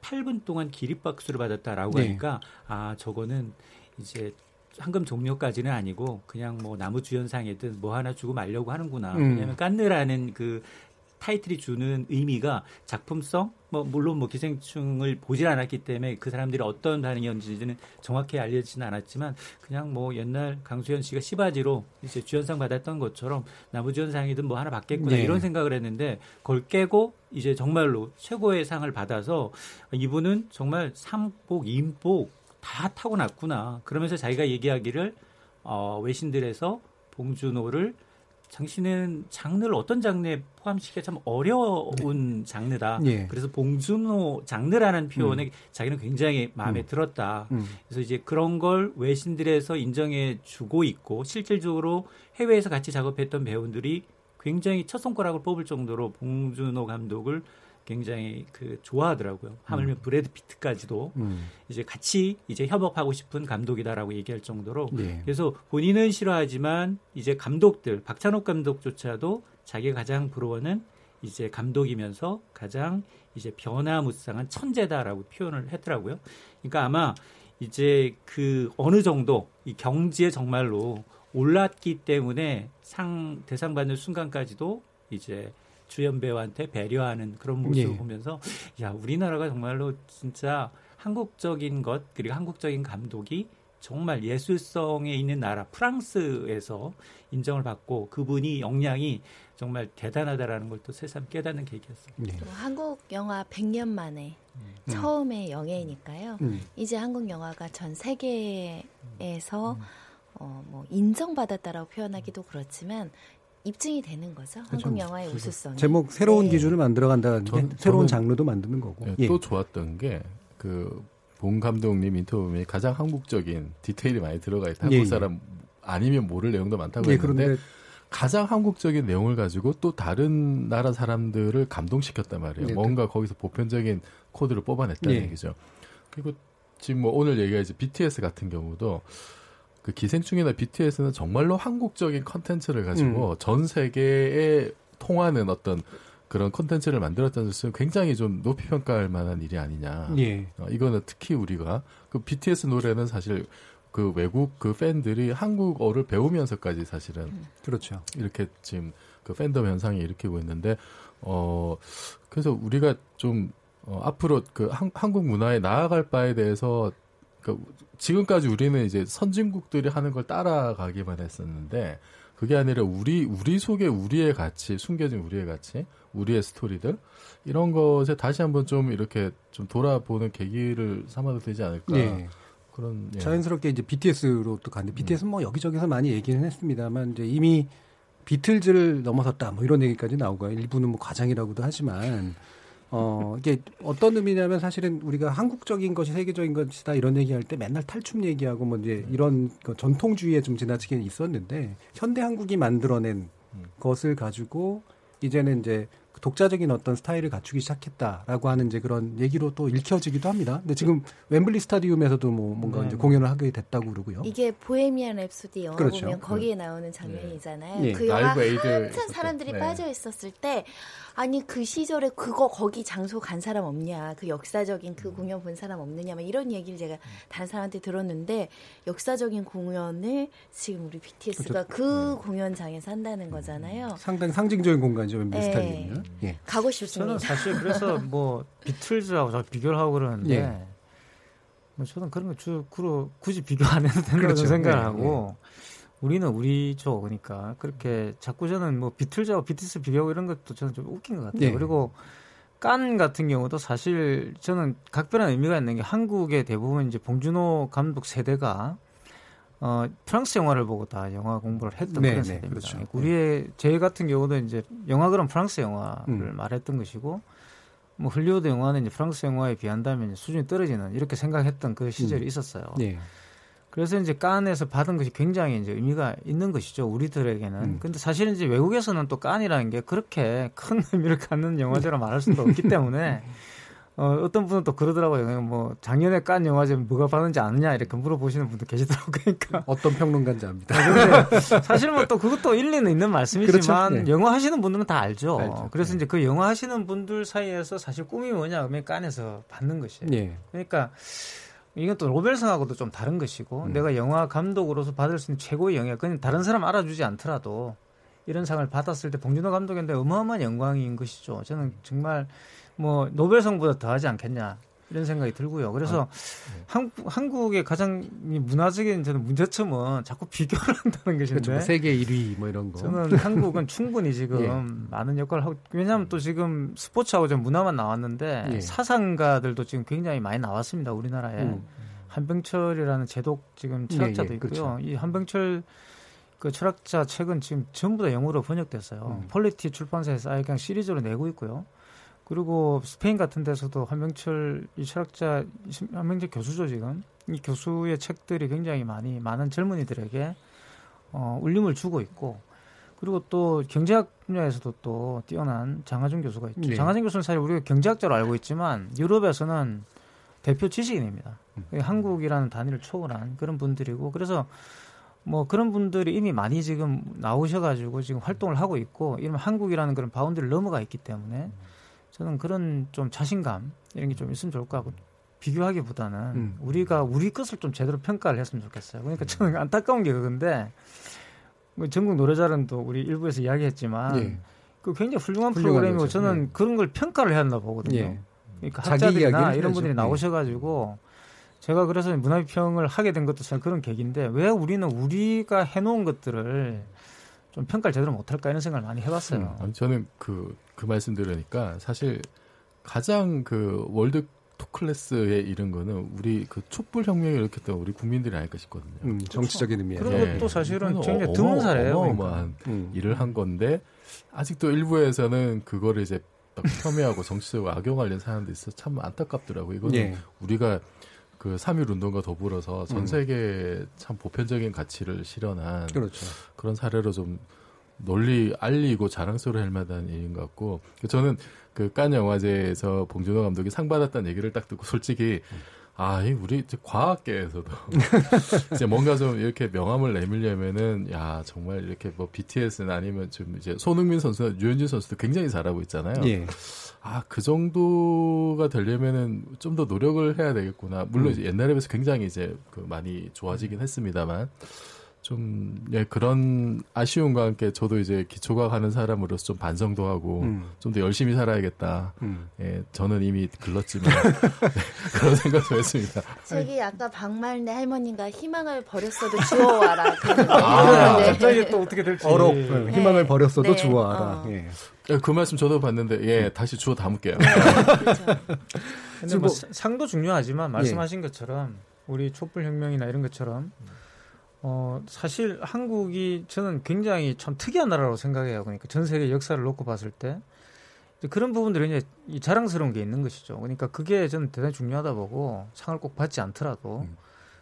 8분 동안 기립박수를 받았다라고 네. 하니까 아 저거는 이제 황금 종료까지는 아니고 그냥 뭐 나무 주연상이든 뭐 하나 주고 말려고 하는구나. 음. 왜냐하면 깐느라는 그 타이틀이 주는 의미가 작품성, 뭐 물론 뭐 기생충을 보질 않았기 때문에 그 사람들이 어떤 반응이었는지는 정확히 알려지지는 않았지만 그냥 뭐 옛날 강수현 씨가 시바지로 이제 주연상 받았던 것처럼 나무주연상이든 뭐 하나 받겠구나 네. 이런 생각을 했는데 그걸 깨고 이제 정말로 최고의 상을 받아서 이분은 정말 삼복, 인복 다 타고났구나. 그러면서 자기가 얘기하기를 어, 외신들에서 봉준호를 당신은 장르를 어떤 장르에 포함시키기가 참 어려운 장르다. 예. 그래서 봉준호 장르라는 표현에 자기는 굉장히 마음에 음. 들었다. 음. 그래서 이제 그런 걸 외신들에서 인정해 주고 있고 실질적으로 해외에서 같이 작업했던 배우들이 굉장히 첫 손가락을 뽑을 정도로 봉준호 감독을 굉장히 그 좋아하더라고요. 하물며 브래드 피트까지도 음. 이제 같이 이제 협업하고 싶은 감독이다라고 얘기할 정도로 네. 그래서 본인은 싫어하지만 이제 감독들 박찬욱 감독조차도 자기가 가장 부러워하는 이제 감독이면서 가장 이제 변화무쌍한 천재다라고 표현을 했더라고요. 그러니까 아마 이제 그 어느 정도 이 경지에 정말로 올랐기 때문에 상 대상 받는 순간까지도 이제 주연 배우한테 배려하는 그런 모습을 예. 보면서 야 우리나라가 정말로 진짜 한국적인 것 그리고 한국적인 감독이 정말 예술성에 있는 나라 프랑스에서 인정을 받고 그분이 역량이 정말 대단하다라는 걸 또 새삼 깨닫는 계기였습니다. 또 한국 영화 100년 만에 처음의 영예니까요. 음. 이제 한국 영화가 전 세계에서 어, 뭐 인정받았다라고 표현하기도 그렇지만 입증이 되는 거죠. 한국 영화의 우수성이. 제목 새로운 네. 기준을 만들어 간다는 게 전- 새로운 장르도 만드는 거고. 예, 예. 또 좋았던 게그 봉 감독님 인터뷰 보면 가장 한국적인 디테일이 많이 들어가 있다. 한국 예, 예. 사람 아니면 모를 내용도 많다고 예, 했는데 그런데 가장 한국적인 내용을 가지고 또 다른 나라 사람들을 감동시켰단 말이에요. 네, 뭔가 거기서 보편적인 코드를 뽑아냈다는 예. 얘기죠. 그리고 지금 뭐 오늘 이제 BTS 같은 경우도 그 기생충이나 BTS는 정말로 한국적인 컨텐츠를 가지고 음. 전 세계에 통하는 어떤 그런 컨텐츠를 만들었다는 것은 굉장히 좀 높이 평가할 만한 일이 아니냐. 예. 어, 이거는 특히 우리가 그 BTS 노래는 사실 그 외국 그 팬들이 한국어를 배우면서까지 사실은 그렇죠. 이렇게 지금 그 팬덤 현상이 일으키고 있는데 어 그래서 우리가 좀 어, 앞으로 그 한, 한국 문화에 나아갈 바에 대해서 그 지금까지 우리는 이제 선진국들이 하는 걸 따라가기만 했었는데 그게 아니라 우리 우리 속에 우리의 가치 숨겨진 우리의 가치 우리의 스토리들 이런 것에 다시 한번 좀 이렇게 좀 돌아보는 계기를 삼아도 되지 않을까 예. 그런 예. 자연스럽게 이제 BTS로 또 갔는데 BTS는 뭐 여기저기서 많이 얘기는 했습니다만 이제 이미 비틀즈를 넘어섰다 뭐 이런 얘기까지 나오고요. 일부는 뭐 과장이라고도 하지만 어 이게 어떤 의미냐면 사실은 우리가 한국적인 것이 세계적인 것이다 이런 얘기할 때 맨날 탈춤 얘기하고 뭐 이제 이런 그 전통주의에 좀 지나치게 있었는데 현대 한국이 만들어낸 것을 가지고 이제는 이제 독자적인 어떤 스타일을 갖추기 시작했다라고 하는 이제 그런 얘기로 또 읽혀지기도 합니다. 근데 지금 웸블리 스타디움에서도 뭐 뭔가 네. 이제 공연을 하게 됐다고 그러고요. 이게 보헤미안 랩소디 영화 그렇죠. 보면 거기에 나오는 장면이잖아요. 예. 그 영화 라이브 에이드 한참. 사람들이 네. 빠져 있었을 때 아니 그 시절에 그거 거기 장소 간 사람 없냐? 그 역사적인 음. 그 공연 본 사람 없느냐? 막 이런 얘기를 제가 다른 사람한테 들었는데 역사적인 공연을 지금 우리 BTS가 그렇죠. 그 공연장에서 한다는 거잖아요. 상당히 상징적인 공간이죠 웸블리 네. 예. 가고 싶습니다. 저는 사실 그래서 뭐 비틀즈하고 자꾸 비교를 하고 그러는데 예. 뭐 저는 그런 거 주, 그 굳이 비교 안 해도 된다고 그렇죠. 생각을 네, 하고 우리는 우리죠 그러니까 그렇게 자꾸 저는 뭐 비틀즈하고 BTS 비교하고 이런 것도 저는 좀 웃긴 것 같아요. 예. 그리고 깐 같은 경우도 사실 저는 각별한 의미가 있는 게 한국의 대부분 이제 봉준호 감독 세대가 어, 프랑스 영화를 보고 다 영화 공부를 했던 네, 그런 네, 세대입니다. 그렇죠. 우리의 제 같은 경우도 이제 영화 그럼 프랑스 영화를 음. 말했던 것이고 뭐 헐리우드 영화는 이제 프랑스 영화에 비한다면 수준이 떨어지는 이렇게 생각했던 그 시절이 음. 있었어요. 예. 그래서 이제 깐에서 받은 것이 굉장히 이제 의미가 있는 것이죠 우리들에게는. 음. 근데 사실은 이제 외국에서는 또 깐이라는 게 그렇게 큰 (laughs) 의미를 갖는 영화제로 말할 수도 없기 때문에 어, 어떤 분은 또 그러더라고요. 뭐 작년에 깐 영화제 뭐가 받는지 아느냐 이렇게 물어보시는 분도 계시더라고요. (laughs) 그러니까 어떤 평론가인지 압니다. 아, 사실 뭐 또 그것도 일리는 있는 말씀이지만 그렇죠. 네. 영화 하시는 분들은 다 알죠. 알죠. 그래서 이제 그 영화 하시는 분들 사이에서 사실 꿈이 뭐냐 하면 깐에서 받는 것이에요. 예. 그러니까 이건 또 로벨상하고도 좀 다른 것이고 음. 내가 영화 감독으로서 받을 수 있는 최고의 영예 그냥 다른 사람 알아주지 않더라도 이런 상을 받았을 때 봉준호 감독한테 어마어마한 영광인 것이죠. 저는 정말 뭐 노벨상보다 더하지 않겠냐 이런 생각이 들고요. 그래서 아, 네. 한국, 한국의 가장 이 문화적인 저는 문제점은 자꾸 비교를 (laughs) 한다는 것인데 그렇죠. 뭐 세계 1위 뭐 이런 거. 저는 한국은 충분히 지금 예. 많은 역할을 하고 왜냐하면 또 지금 스포츠하고 좀 문화만 나왔는데 예. 사상가들도 지금 굉장히 많이 나왔습니다 우리나라에 음. 한병철이라는 재독 지금 철학자도 예, 예, 있고요 그렇죠. 이 한병철 그 철학자 책은 지금 전부 다 영어로 번역됐어요 음. 폴리티 출판사에서 아예 그냥 시리즈로 내고 있고요 그리고 스페인 같은 데서도 한병철 이 철학자 한병철 교수죠 지금 이 교수의 책들이 굉장히 많이 많은 젊은이들에게 어, 울림을 주고 있고 그리고 또 경제학 분야에서도 또 뛰어난 장하준 교수가 있죠. 네. 장하준 교수는 사실 우리가 경제학자로 알고 있지만 유럽에서는 대표 지식인입니다. 한국이라는 단위를 초월한 그런 분들이고 그래서 뭐 그런 분들이 이미 많이 지금 나오셔가지고 지금 활동을 하고 있고 이런 한국이라는 그런 바운드를 넘어가 있기 때문에 저는 그런 좀 자신감 이런 게 좀 있으면 좋을 것 같고 비교하기보다는 음. 우리가 우리 것을 좀 제대로 평가를 했으면 좋겠어요. 그러니까 저는 안타까운 게 그건데 뭐 전국 노래자랑도 우리 일부에서 이야기했지만 예. 그 굉장히 훌륭한, 프로그램이고 거죠. 저는 예. 그런 걸 평가를 해야 한다 보거든요. 예. 그러니까 학자들이나 이런. 분들이 예. 나오셔가지고 제가 그래서 문화비평을 하게 된 것도 저는 그런 계기인데 왜 우리는 우리가 해놓은 것들을 좀 평가를 제대로 못할까 이런 생각을 많이 해봤어요. 아니, 저는 그, 그 말씀 들으니까 사실 가장 그 월드 토클래스에 이른 거는 우리 그 촛불 혁명을 일으켰던 우리 국민들이 아닐까 싶거든요. 음, 정치적인 의미에서. 그런 것도 사실은 그건 굉장히 어마- 드문 사례예요. 어마어마한 그러니까. 음. 일을 한 건데 아직도 일부에서는 그거를 이제 막 폄훼하고 정치적으로 악용하려는 사람도 있어 참 안타깝더라고요. 이거는 예. 우리가 그 3.1 운동과 더불어서 전 음. 세계에 참 보편적인 가치를 실현한 그렇죠. 그런 사례로 좀 널리 알리고 자랑스러워 할 만한 일인 것 같고 저는 그 깐 영화제에서 봉준호 감독이 상 받았다는 얘기를 딱 듣고 솔직히 아, 이 우리 과학계에서도 (laughs) 이제 뭔가 좀 이렇게 명함을 내밀려면은 야 정말 이렇게 뭐 BTS는 아니면 좀 이제 손흥민 선수나 유현진 선수도 굉장히 잘하고 있잖아요. 예. 아, 그 정도가 되려면은 좀 더 노력을 해야 되겠구나. 물론 음. 옛날에 비해서 굉장히 이제 그 많이 좋아지긴 했습니다만 좀, 예, 그런 아쉬움과 함께 저도 이제 기초과학 하는 사람으로서 좀 반성도 하고 음. 좀더 열심히 살아야겠다. 음. 예, 저는 이미 글렀지만 (laughs) 네, 그런 생각도 했습니다. 저기 아까 박말내 할머니가 희망을 버렸어도 (laughs) 주워와라. 아, 네. 갑자기 또 어떻게 될지. 어록 네, 희망을 버렸어도 네. 주워와라. 어. 예. 예, 그 말씀 저도 봤는데 예, 다시 주워 담을게요. 근데 뭐 사- 상도 중요하지만 말씀하신 예. 것처럼 우리 촛불 혁명이나 이런 것처럼 어 사실 한국이 저는 굉장히 참 특이한 나라라고 생각해요. 그러니까 전 세계 역사를 놓고 봤을 때 이제 그런 부분들이 이제 이 자랑스러운 게 있는 것이죠. 그러니까 그게 저는 대단히 중요하다 보고 상을 꼭 받지 않더라도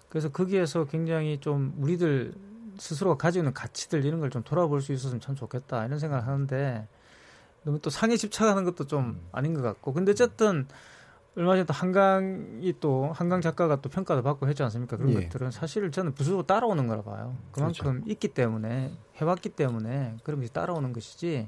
그래서 거기에서 굉장히 좀 우리들 스스로가 가지고 있는 가치들 이런 걸 좀 돌아볼 수 있었으면 참 좋겠다 이런 생각을 하는데 너무 또 상에 집착하는 것도 좀 아닌 것 같고 근데 어쨌든 얼마 전에 또 한강이 또 한강 작가가 또 평가도 받고 했지 않습니까? 그런 예. 것들은 사실 저는 부수고 따라오는 거라 봐요. 그만큼 있기 때문에 해왔기 때문에 그럼 이제 따라오는 것이지.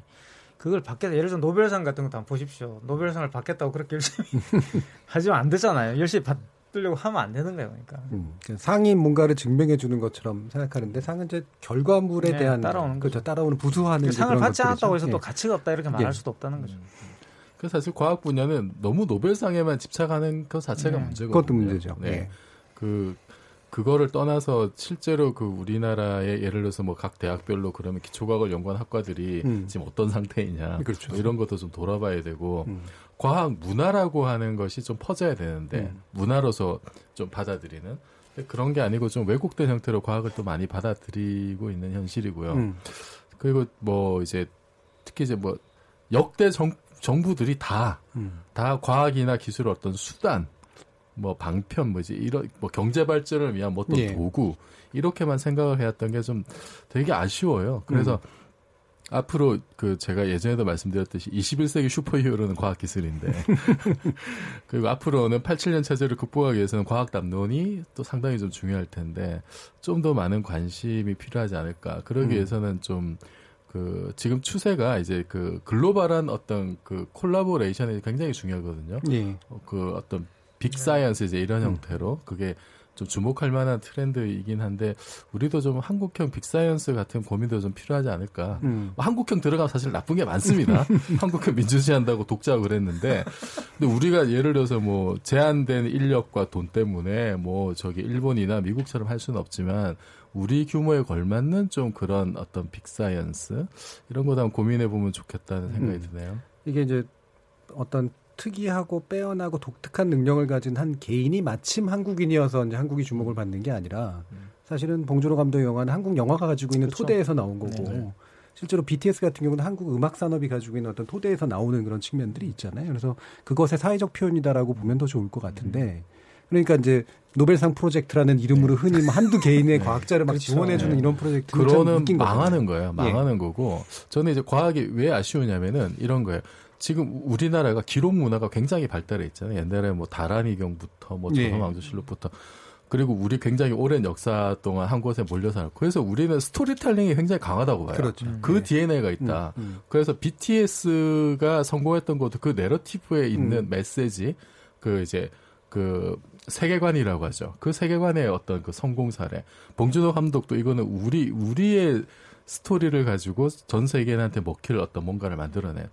그걸 받겠다. 예를 들어 노벨상 같은 것도 한번 보십시오. 노벨상을 받겠다고 그렇게 열심히 (laughs) 하지면 안 되잖아요. 열심히 받으려고 하면 안 되는 거예요. 그러니까. 음, 상이 뭔가를 증명해 주는 것처럼 생각하는데 상은 이제 결과물에 네, 대한 따라오는 그렇죠. 따라오는 부수하는 그 상을 그런 받지 것들이죠. 않았다고 해서 예. 또 가치가 없다 이렇게 말할 예. 수도 없다는 거죠. 그 사실 과학 분야는 너무 노벨상에만 집착하는 것 자체가 네. 문제거든요. 그것도 문제죠. 네. 예. 그 그거를 떠나서 실제로 그 우리나라의 예를 들어서 뭐 각 대학별로 그러면 기초과학을 연구한 학과들이 음. 지금 어떤 상태이냐 그렇죠. 뭐 이런 것도 좀 돌아봐야 되고 음. 과학 문화라고 하는 것이 좀 퍼져야 되는데 음. 문화로서 좀 받아들이는 그런 게 아니고 좀 왜곡된 형태로 과학을 또 많이 받아들이고 있는 현실이고요. 음. 그리고 뭐 이제 특히 이제 뭐 역대 정, 정부들이 다다 음. 과학이나 기술의 어떤 수단, 뭐 방편, 뭐지 이런 뭐 경제 발전을 위한 뭐 어떤 예. 도구 이렇게만 생각을 해왔던 게 좀 되게 아쉬워요. 그래서 음. 앞으로 그 제가 예전에도 말씀드렸듯이 21세기 슈퍼히어로는 과학 기술인데 (laughs) 그리고 앞으로는 87년 체제를 극복하기 위해서는 과학 담론이 또 상당히 좀 중요할 텐데 좀 더 많은 관심이 필요하지 않을까. 그러기 음. 위해서는 좀 그 지금 추세가 이제 그 글로벌한 어떤 그 collaboration이 굉장히 중요하거든요. 예. 어, 그 어떤 big science 이제 이런 형태로 그게 좀 주목할 만한 트렌드이긴 한데 우리도 좀 한국형 big science 같은 고민도 좀 필요하지 않을까. 음. 뭐 한국형 들어가면 사실 나쁜 게 많습니다. (laughs) 한국형 민주주의한다고 독재가 그랬는데 근데 우리가 예를 들어서 뭐 제한된 인력과 돈 때문에 뭐 저기 일본이나 미국처럼 할 수는 없지만 우리 규모에 걸맞는 좀 그런 어떤 big science 이런 한번 고민해 보면 좋겠다는 생각이 음. 드네요. 이게 이제 어떤 특이하고 빼어나고 독특한 능력을 가진 한 개인이 마침 한국인이어서 이제 한국이 주목을 받는 게 아니라 사실은 봉준호 감독의 영화는 한국 영화가 가지고 있는 그렇죠. 토대에서 나온 거고 네. 실제로 BTS 같은 경우는 한국 음악 산업이 가지고 있는 어떤 토대에서 나오는 그런 측면들이 있잖아요. 그래서 그것의 사회적 표현이다라고 보면 더 좋을 것 같은데 그러니까 이제 노벨상 프로젝트라는 이름으로 흔히 뭐 한두 개인의 (laughs) 과학자를 막 그렇죠. 지원해주는 네. 이런 참 웃긴 망하는. 거예요. 예. 망하는 거고 저는 이제 과학이 왜 아쉬우냐면은 이런 거예요. 지금 우리나라가 기록 문화가 굉장히 발달해 있잖아요. 옛날에 뭐 다라니경부터 뭐 예. 조선왕조실록부터 그리고 우리 굉장히 오랜 역사 동안 한 곳에 몰려 살고 그래서 우리는 storytelling이 굉장히 강하다고 봐요. 그렇죠. 그 네. DNA가 있다. 음, 음. 그래서 BTS가 성공했던 것도 그 narrative에 있는 음. 메시지 그 이제 그 세계관이라고 하죠. 그 세계관의 어떤 그 성공 사례. 봉준호 감독도 이거는 우리 우리의 스토리를 가지고 전 세계인한테 먹힐 어떤 뭔가를 만들어낸.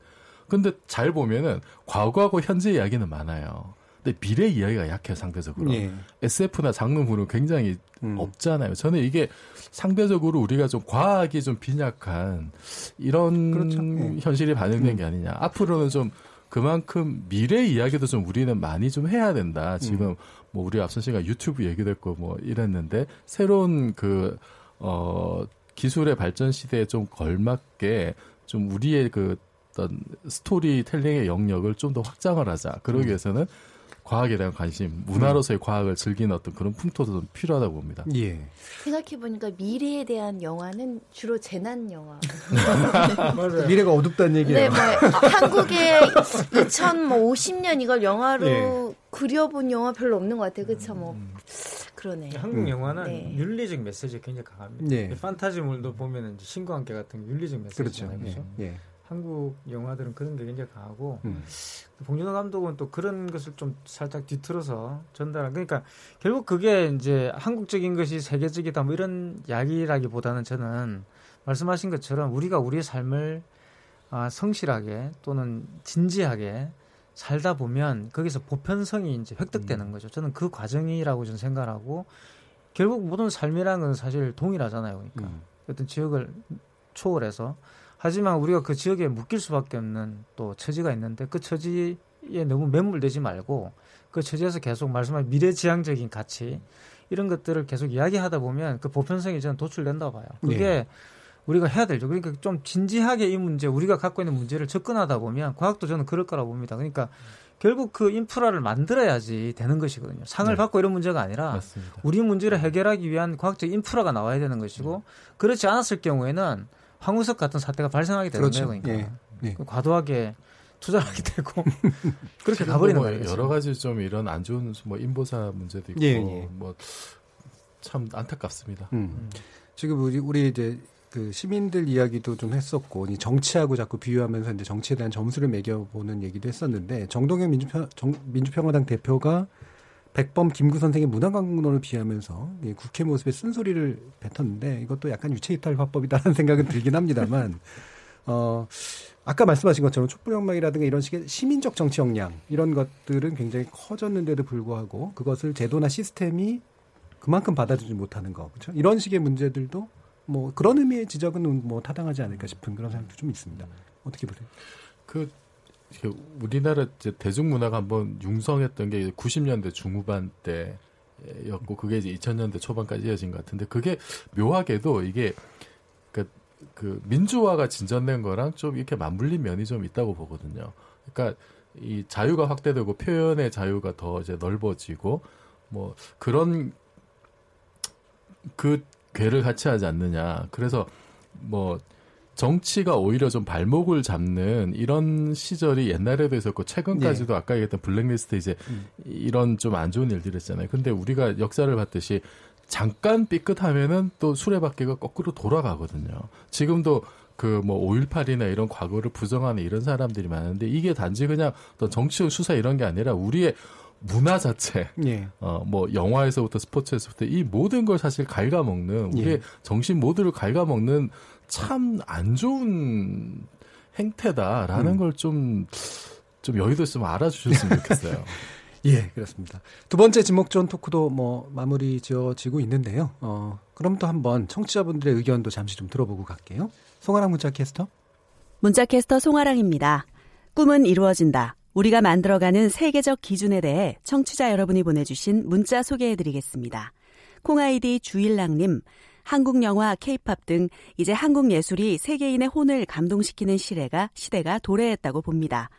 근데 잘 보면은 과거하고 현재 이야기는 많아요. 근데 미래 이야기가 약해요 상대적으로. 예. SF나 장르물은 굉장히 음. 없잖아요. 저는 이게 상대적으로 우리가 좀 과학이 좀 빈약한 이런 그렇죠. 예. 현실이 반영된 음. 게 아니냐. 앞으로는 좀 그만큼 미래 이야기도 좀 우리는 많이 좀 해야 된다. 지금 뭐 우리 앞선 시간 유튜브 얘기도 했고 뭐 이랬는데 새로운 그, 어, 기술의 발전 시대에 좀 걸맞게 좀 우리의 그 어떤 스토리텔링의 영역을 좀 더 확장을 하자. 그러기 음. 위해서는 과학에 대한 관심, 문화로서의 과학을 즐기는 어떤 그런 풍토도 좀 필요하다고 봅니다. 예. 생각해 보니까 미래에 대한 영화는 주로 재난 영화. (laughs) 미래가 어둡다는 얘기예요. 네, 뭐 한국에 2050년 이걸 영화로 예. 그려본 영화 별로 없는 것 같아요. 그렇죠, 뭐 그러네. 한국 음. 영화는 네. 윤리적 메시지가 굉장히 강합니다. 네. 판타지물도 보면은 이제 신과 함께 같은 윤리적 메시지잖아요. 그렇죠. 그렇죠? 예. 한국 영화들은 그런 게 굉장히 강하고 음. 봉준호 감독은 또 그런 것을 좀 살짝 뒤틀어서 전달한 그러니까 결국 그게 이제 한국적인 것이 세계적이다 뭐 이런 이야기라기보다는 저는 말씀하신 것처럼 우리가 우리의 삶을 아, 성실하게 또는 진지하게 살다 보면 거기서 보편성이 이제 획득되는 거죠. 저는 그 과정이라고 저는 생각하고 결국 모든 삶이라는 건 사실 동일하잖아요. 그러니까 음. 어떤 지역을 초월해서 하지만 우리가 그 지역에 묶일 수밖에 없는 또 처지가 있는데 그 처지에 너무 매몰되지 말고 그 처지에서 계속 말씀하신 미래지향적인 가치 이런 것들을 계속 이야기하다 보면 그 보편성이 저는 도출된다고 봐요. 그게 네. 우리가 해야 되죠. 그러니까 좀 진지하게 이 문제, 우리가 갖고 있는 문제를 접근하다 보면 과학도 저는 그럴 거라고 봅니다. 그러니까 결국 그 인프라를 만들어야지 되는 것이거든요. 상을 네. 받고 이런 문제가 아니라 맞습니다. 우리 문제를 해결하기 위한 과학적 인프라가 나와야 되는 것이고 그렇지 않았을 경우에는 황우석 같은 사태가 발생하게 되는 그렇죠. 거예요. 그러니까 예. 예. 과도하게 투자를 하게 되고 (laughs) 그렇게 가버리는 뭐 거예요. 여러 가지 좀 이런 안 좋은 뭐 인보사 문제도 있고 예, 예. 뭐참 안타깝습니다. 음. 지금 우리 우리 이제 그 시민들 이야기도 좀 했었고 이 정치하고 자꾸 비유하면서 이제 정치에 대한 점수를 매겨보는 얘기도 했었는데 정동영 민주평 정, 민주평화당 대표가 백범 김구 선생의 문화광론을 비하면서 이 국회 모습에 쓴소리를 뱉었는데 이것도 약간 유체이탈 화법이다라는 (laughs) 생각은 들긴 합니다만 어 아까 말씀하신 것처럼 촛불혁명이라든가 이런 식의 시민적 정치 역량 이런 것들은 굉장히 커졌는데도 불구하고 그것을 제도나 시스템이 그만큼 받아들이지 못하는 거 그렇죠? 이런 식의 문제들도 뭐 그런 의미의 지적은 뭐 타당하지 않을까 싶은 그런 생각도 좀 있습니다 어떻게 보세요? 그 우리나라 이제 대중문화가 한번 융성했던 게 90년대 중후반 때였고 그게 이제 2000년대 초반까지 이어진 것 같은데 그게 묘하게도 이게 그, 그 민주화가 진전된 거랑 좀 이렇게 맞물린 면이 좀 있다고 보거든요. 그러니까 이 자유가 확대되고 표현의 자유가 더 이제 넓어지고 뭐 그런 그 괴를 같이 하지 않느냐. 그래서 뭐 정치가 오히려 좀 발목을 잡는 이런 시절이 옛날에도 있었고 최근까지도 아까 얘기했던 블랙리스트 이제 이런 좀 안 좋은 일들이 있잖아요. 근데 우리가 역사를 봤듯이 잠깐 삐끗하면은 또 수레바퀴가 거꾸로 돌아가거든요. 지금도 그 뭐 5.18이나 이런 과거를 부정하는 이런 사람들이 많은데 이게 단지 그냥 어떤 정치적 수사 이런 게 아니라 우리의 문화 자체, 예. 어, 뭐 영화에서부터 스포츠에서부터 이 모든 걸 사실 갉아먹는 우리의 예. 정신 모두를 갉아먹는 참 안 좋은 행태다라는 음. 걸좀좀 여의도 있으면 알아주셨으면 좋겠어요. (laughs) 예, 그렇습니다. 두 번째 지목전 토크도 뭐 마무리 지어지고 있는데요. 어, 그럼 또 한번 청취자분들의 의견도 잠시 좀 들어보고 갈게요. 송아랑 문자 캐스터. 문자캐스터 송아랑입니다. 꿈은 이루어진다. 우리가 만들어가는 세계적 기준에 대해 청취자 여러분이 보내주신 문자 소개해드리겠습니다. 콩아이디 주일랑님, 한국 영화, 케이팝 등 이제 한국 예술이 세계인의 혼을 감동시키는 시대가 시대가 도래했다고 봅니다.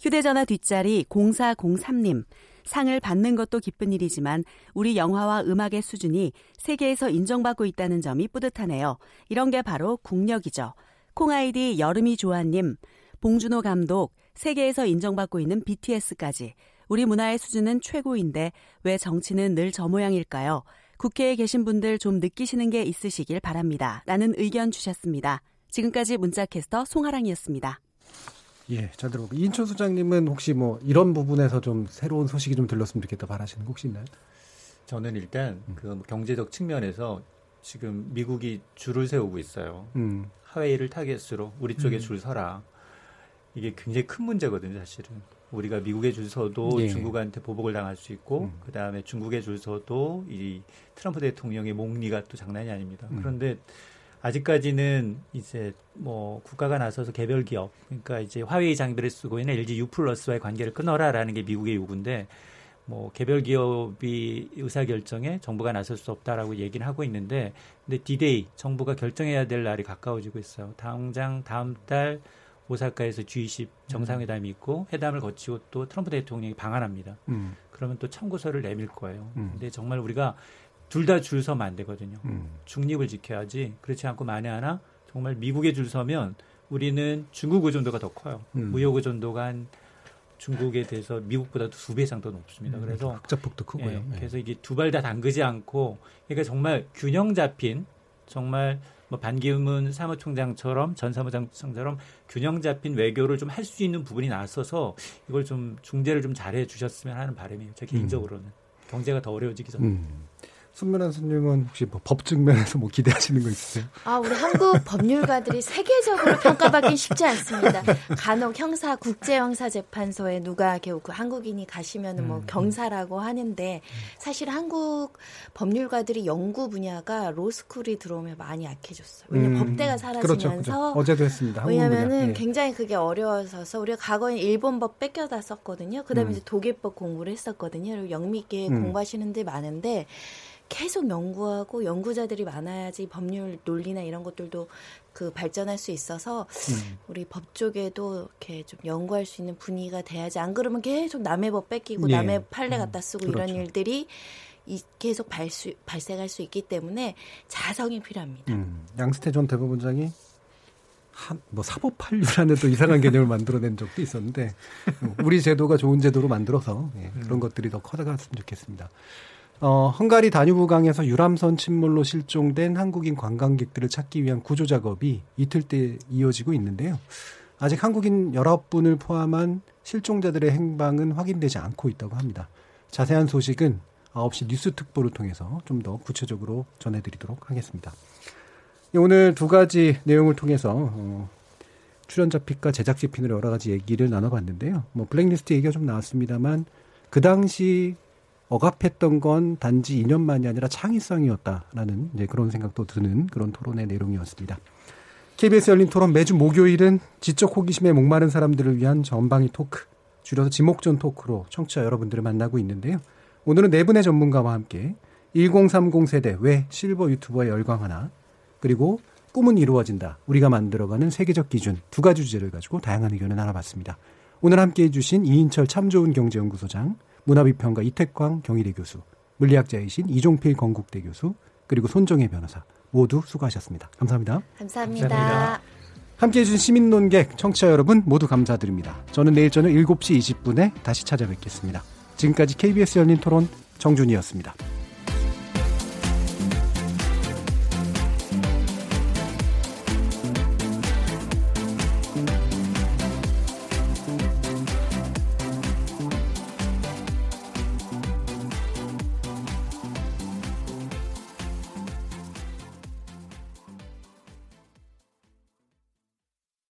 휴대전화 뒷자리 0403님, 상을 받는 것도 기쁜 일이지만 우리 영화와 음악의 수준이 세계에서 인정받고 있다는 점이 뿌듯하네요. 이런 게 바로 국력이죠. 콩아이디 여름이 조아님, 봉준호 감독, 세계에서 인정받고 있는 BTS까지 우리 문화의 수준은 최고인데 왜 정치는 늘 저 모양일까요? 국회에 계신 분들 좀 느끼시는 게 있으시길 바랍니다. 라는 의견 주셨습니다. 지금까지 문자캐스터 송하랑이었습니다. 예, 잘 들어보고 이인철 소장님은 혹시 뭐 이런 부분에서 좀 새로운 소식이 좀 들렸으면 좋겠다 바라시는 거 혹시 있나요? 저는 일단 그 경제적 측면에서 지금 미국이 줄을 세우고 있어요. 음. 하웨이를 타겟으로 우리 쪽에 음. 줄 서라. 이게 굉장히 큰 문제거든요, 사실은. 우리가 미국에 줄 서도 예. 중국한테 보복을 당할 수 있고, 그 다음에 중국에 줄 서도 이 트럼프 대통령의 몽니가 또 장난이 아닙니다. 음. 그런데 아직까지는 이제 뭐 국가가 나서서 개별 기업, 그러니까 이제 화웨이 장비를 쓰고 있는 LG U 플러스와의 관계를 끊어라라는 게 미국의 요구인데, 뭐 개별 기업이 의사 결정에 정부가 나설 수 없다라고 얘기는 하고 있는데 근데 디데이 정부가 결정해야 될 날이 가까워지고 있어요. 당장 다음 달 오사카에서 G20 정상회담이 있고 회담을 거치고 또 트럼프 대통령이 방한합니다. 음. 그러면 또 청구서를 내밀 거예요. 음. 근데 정말 우리가 둘 다 줄 서면 안 되거든요. 음. 중립을 지켜야지. 그렇지 않고 만에 하나 정말 미국에 줄 서면 우리는 중국 의존도가 더 커요. 음. 무역 의존도가 한 중국에 대해서 미국보다도 두 배 이상 더 높습니다. 음, 그래서 흑자폭도 크고요. 예, 예. 그래서 이게 두 발 다 담그지 않고 그러니까 정말 균형 잡힌 정말 뭐 반기문 사무총장처럼 전 사무장처럼 균형 잡힌 외교를 좀 할 수 있는 부분이 나서서 이걸 좀 중재를 좀 잘해 주셨으면 하는 바람이에요. 제 개인적으로는 경제가 더 어려워지기 전에. 음. 손면한 손님은 혹시 뭐법 측면에서 뭐 기대하시는 거 있으세요? 아, 우리 한국 법률가들이 세계적으로 평가받기 쉽지 않습니다. 간혹 형사 국제 형사 재판소에 누가 겨우 그 한국인이 가시면 은 뭐 음, 경사라고 하는데 사실 한국 법률가들이 연구 분야가 로스쿨이 들어오면 많이 약해졌어요. 왜냐면 음, 법대가 그렇죠, 사라지면서 그렇죠. 어제도 했습니다. 왜냐면은. 예. 굉장히 그게 어려워서 우리가 과거에 일본 법 뺏겨다 썼거든요. 그다음에 음. 이제 독일법 공부를 했었거든요. 그리고 영미계 음. 공부하시는 데 많은데 계속 연구하고 연구자들이 많아야지 법률 논리나 이런 것들도 그 발전할 수 있어서 음. 우리 법 쪽에도 이렇게 좀 연구할 수 있는 분위기가 돼야지 안 그러면 계속 남의 법 뺏기고 예. 남의 판례 갖다 쓰고 이런 그렇죠. 일들이 이, 계속 발수, 발생할 수 있기 때문에 자성이 필요합니다. 음, 양스태 전 대법원장이 한, 뭐 사법 판류라는 또 이상한 개념을 만들어낸 적도 있었는데 우리 제도가 좋은 제도로 만들어서 예, 그런 것들이 더 커져갔으면 좋겠습니다. 어, 헝가리 다뉴브강에서 유람선 침몰로 실종된 한국인 관광객들을 찾기 위한 구조 작업이 이틀째 이어지고 있는데요. 아직 한국인 19분을 포함한 실종자들의 행방은 확인되지 않고 있다고 합니다. 자세한 소식은 9시 뉴스 특보를 통해서 좀 더 구체적으로 전해드리도록 하겠습니다. 예, 오늘 두 가지 내용을 통해서 어, 출연자 픽과 제작진 픽으로 여러 가지 얘기를 나눠봤는데요. 뭐 블랙리스트 얘기가 좀 나왔습니다만 그 당시 억압했던 건 단지 이념만이 아니라 창의성이었다라는 이제 그런 생각도 드는 그런 토론의 내용이었습니다. KBS 열린 토론 매주 목요일은 지적 호기심에 목마른 사람들을 위한 전방위 토크, 줄여서 지목전 토크로 청취자 여러분들을 만나고 있는데요. 오늘은 네 분의 전문가와 함께 1030 세대 왜 실버 유튜버에 열광하나 그리고 꿈은 이루어진다. 우리가 만들어가는 세계적 기준 두 가지 주제를 가지고 다양한 의견을 나눠봤습니다. 오늘 함께해 주신 이인철 참 좋은 경제연구소장, 문화비평가 이태광 경희대 교수, 물리학자이신 이종필 건국대 교수, 그리고 손정혜 변호사 모두 수고하셨습니다. 감사합니다. 감사합니다. 함께 해 주신 시민논객 청취자 여러분 모두 감사드립니다. 저는 내일 저녁 7시 20분에 다시 찾아뵙겠습니다. 지금까지 KBS 열린 토론 정준이었습니다.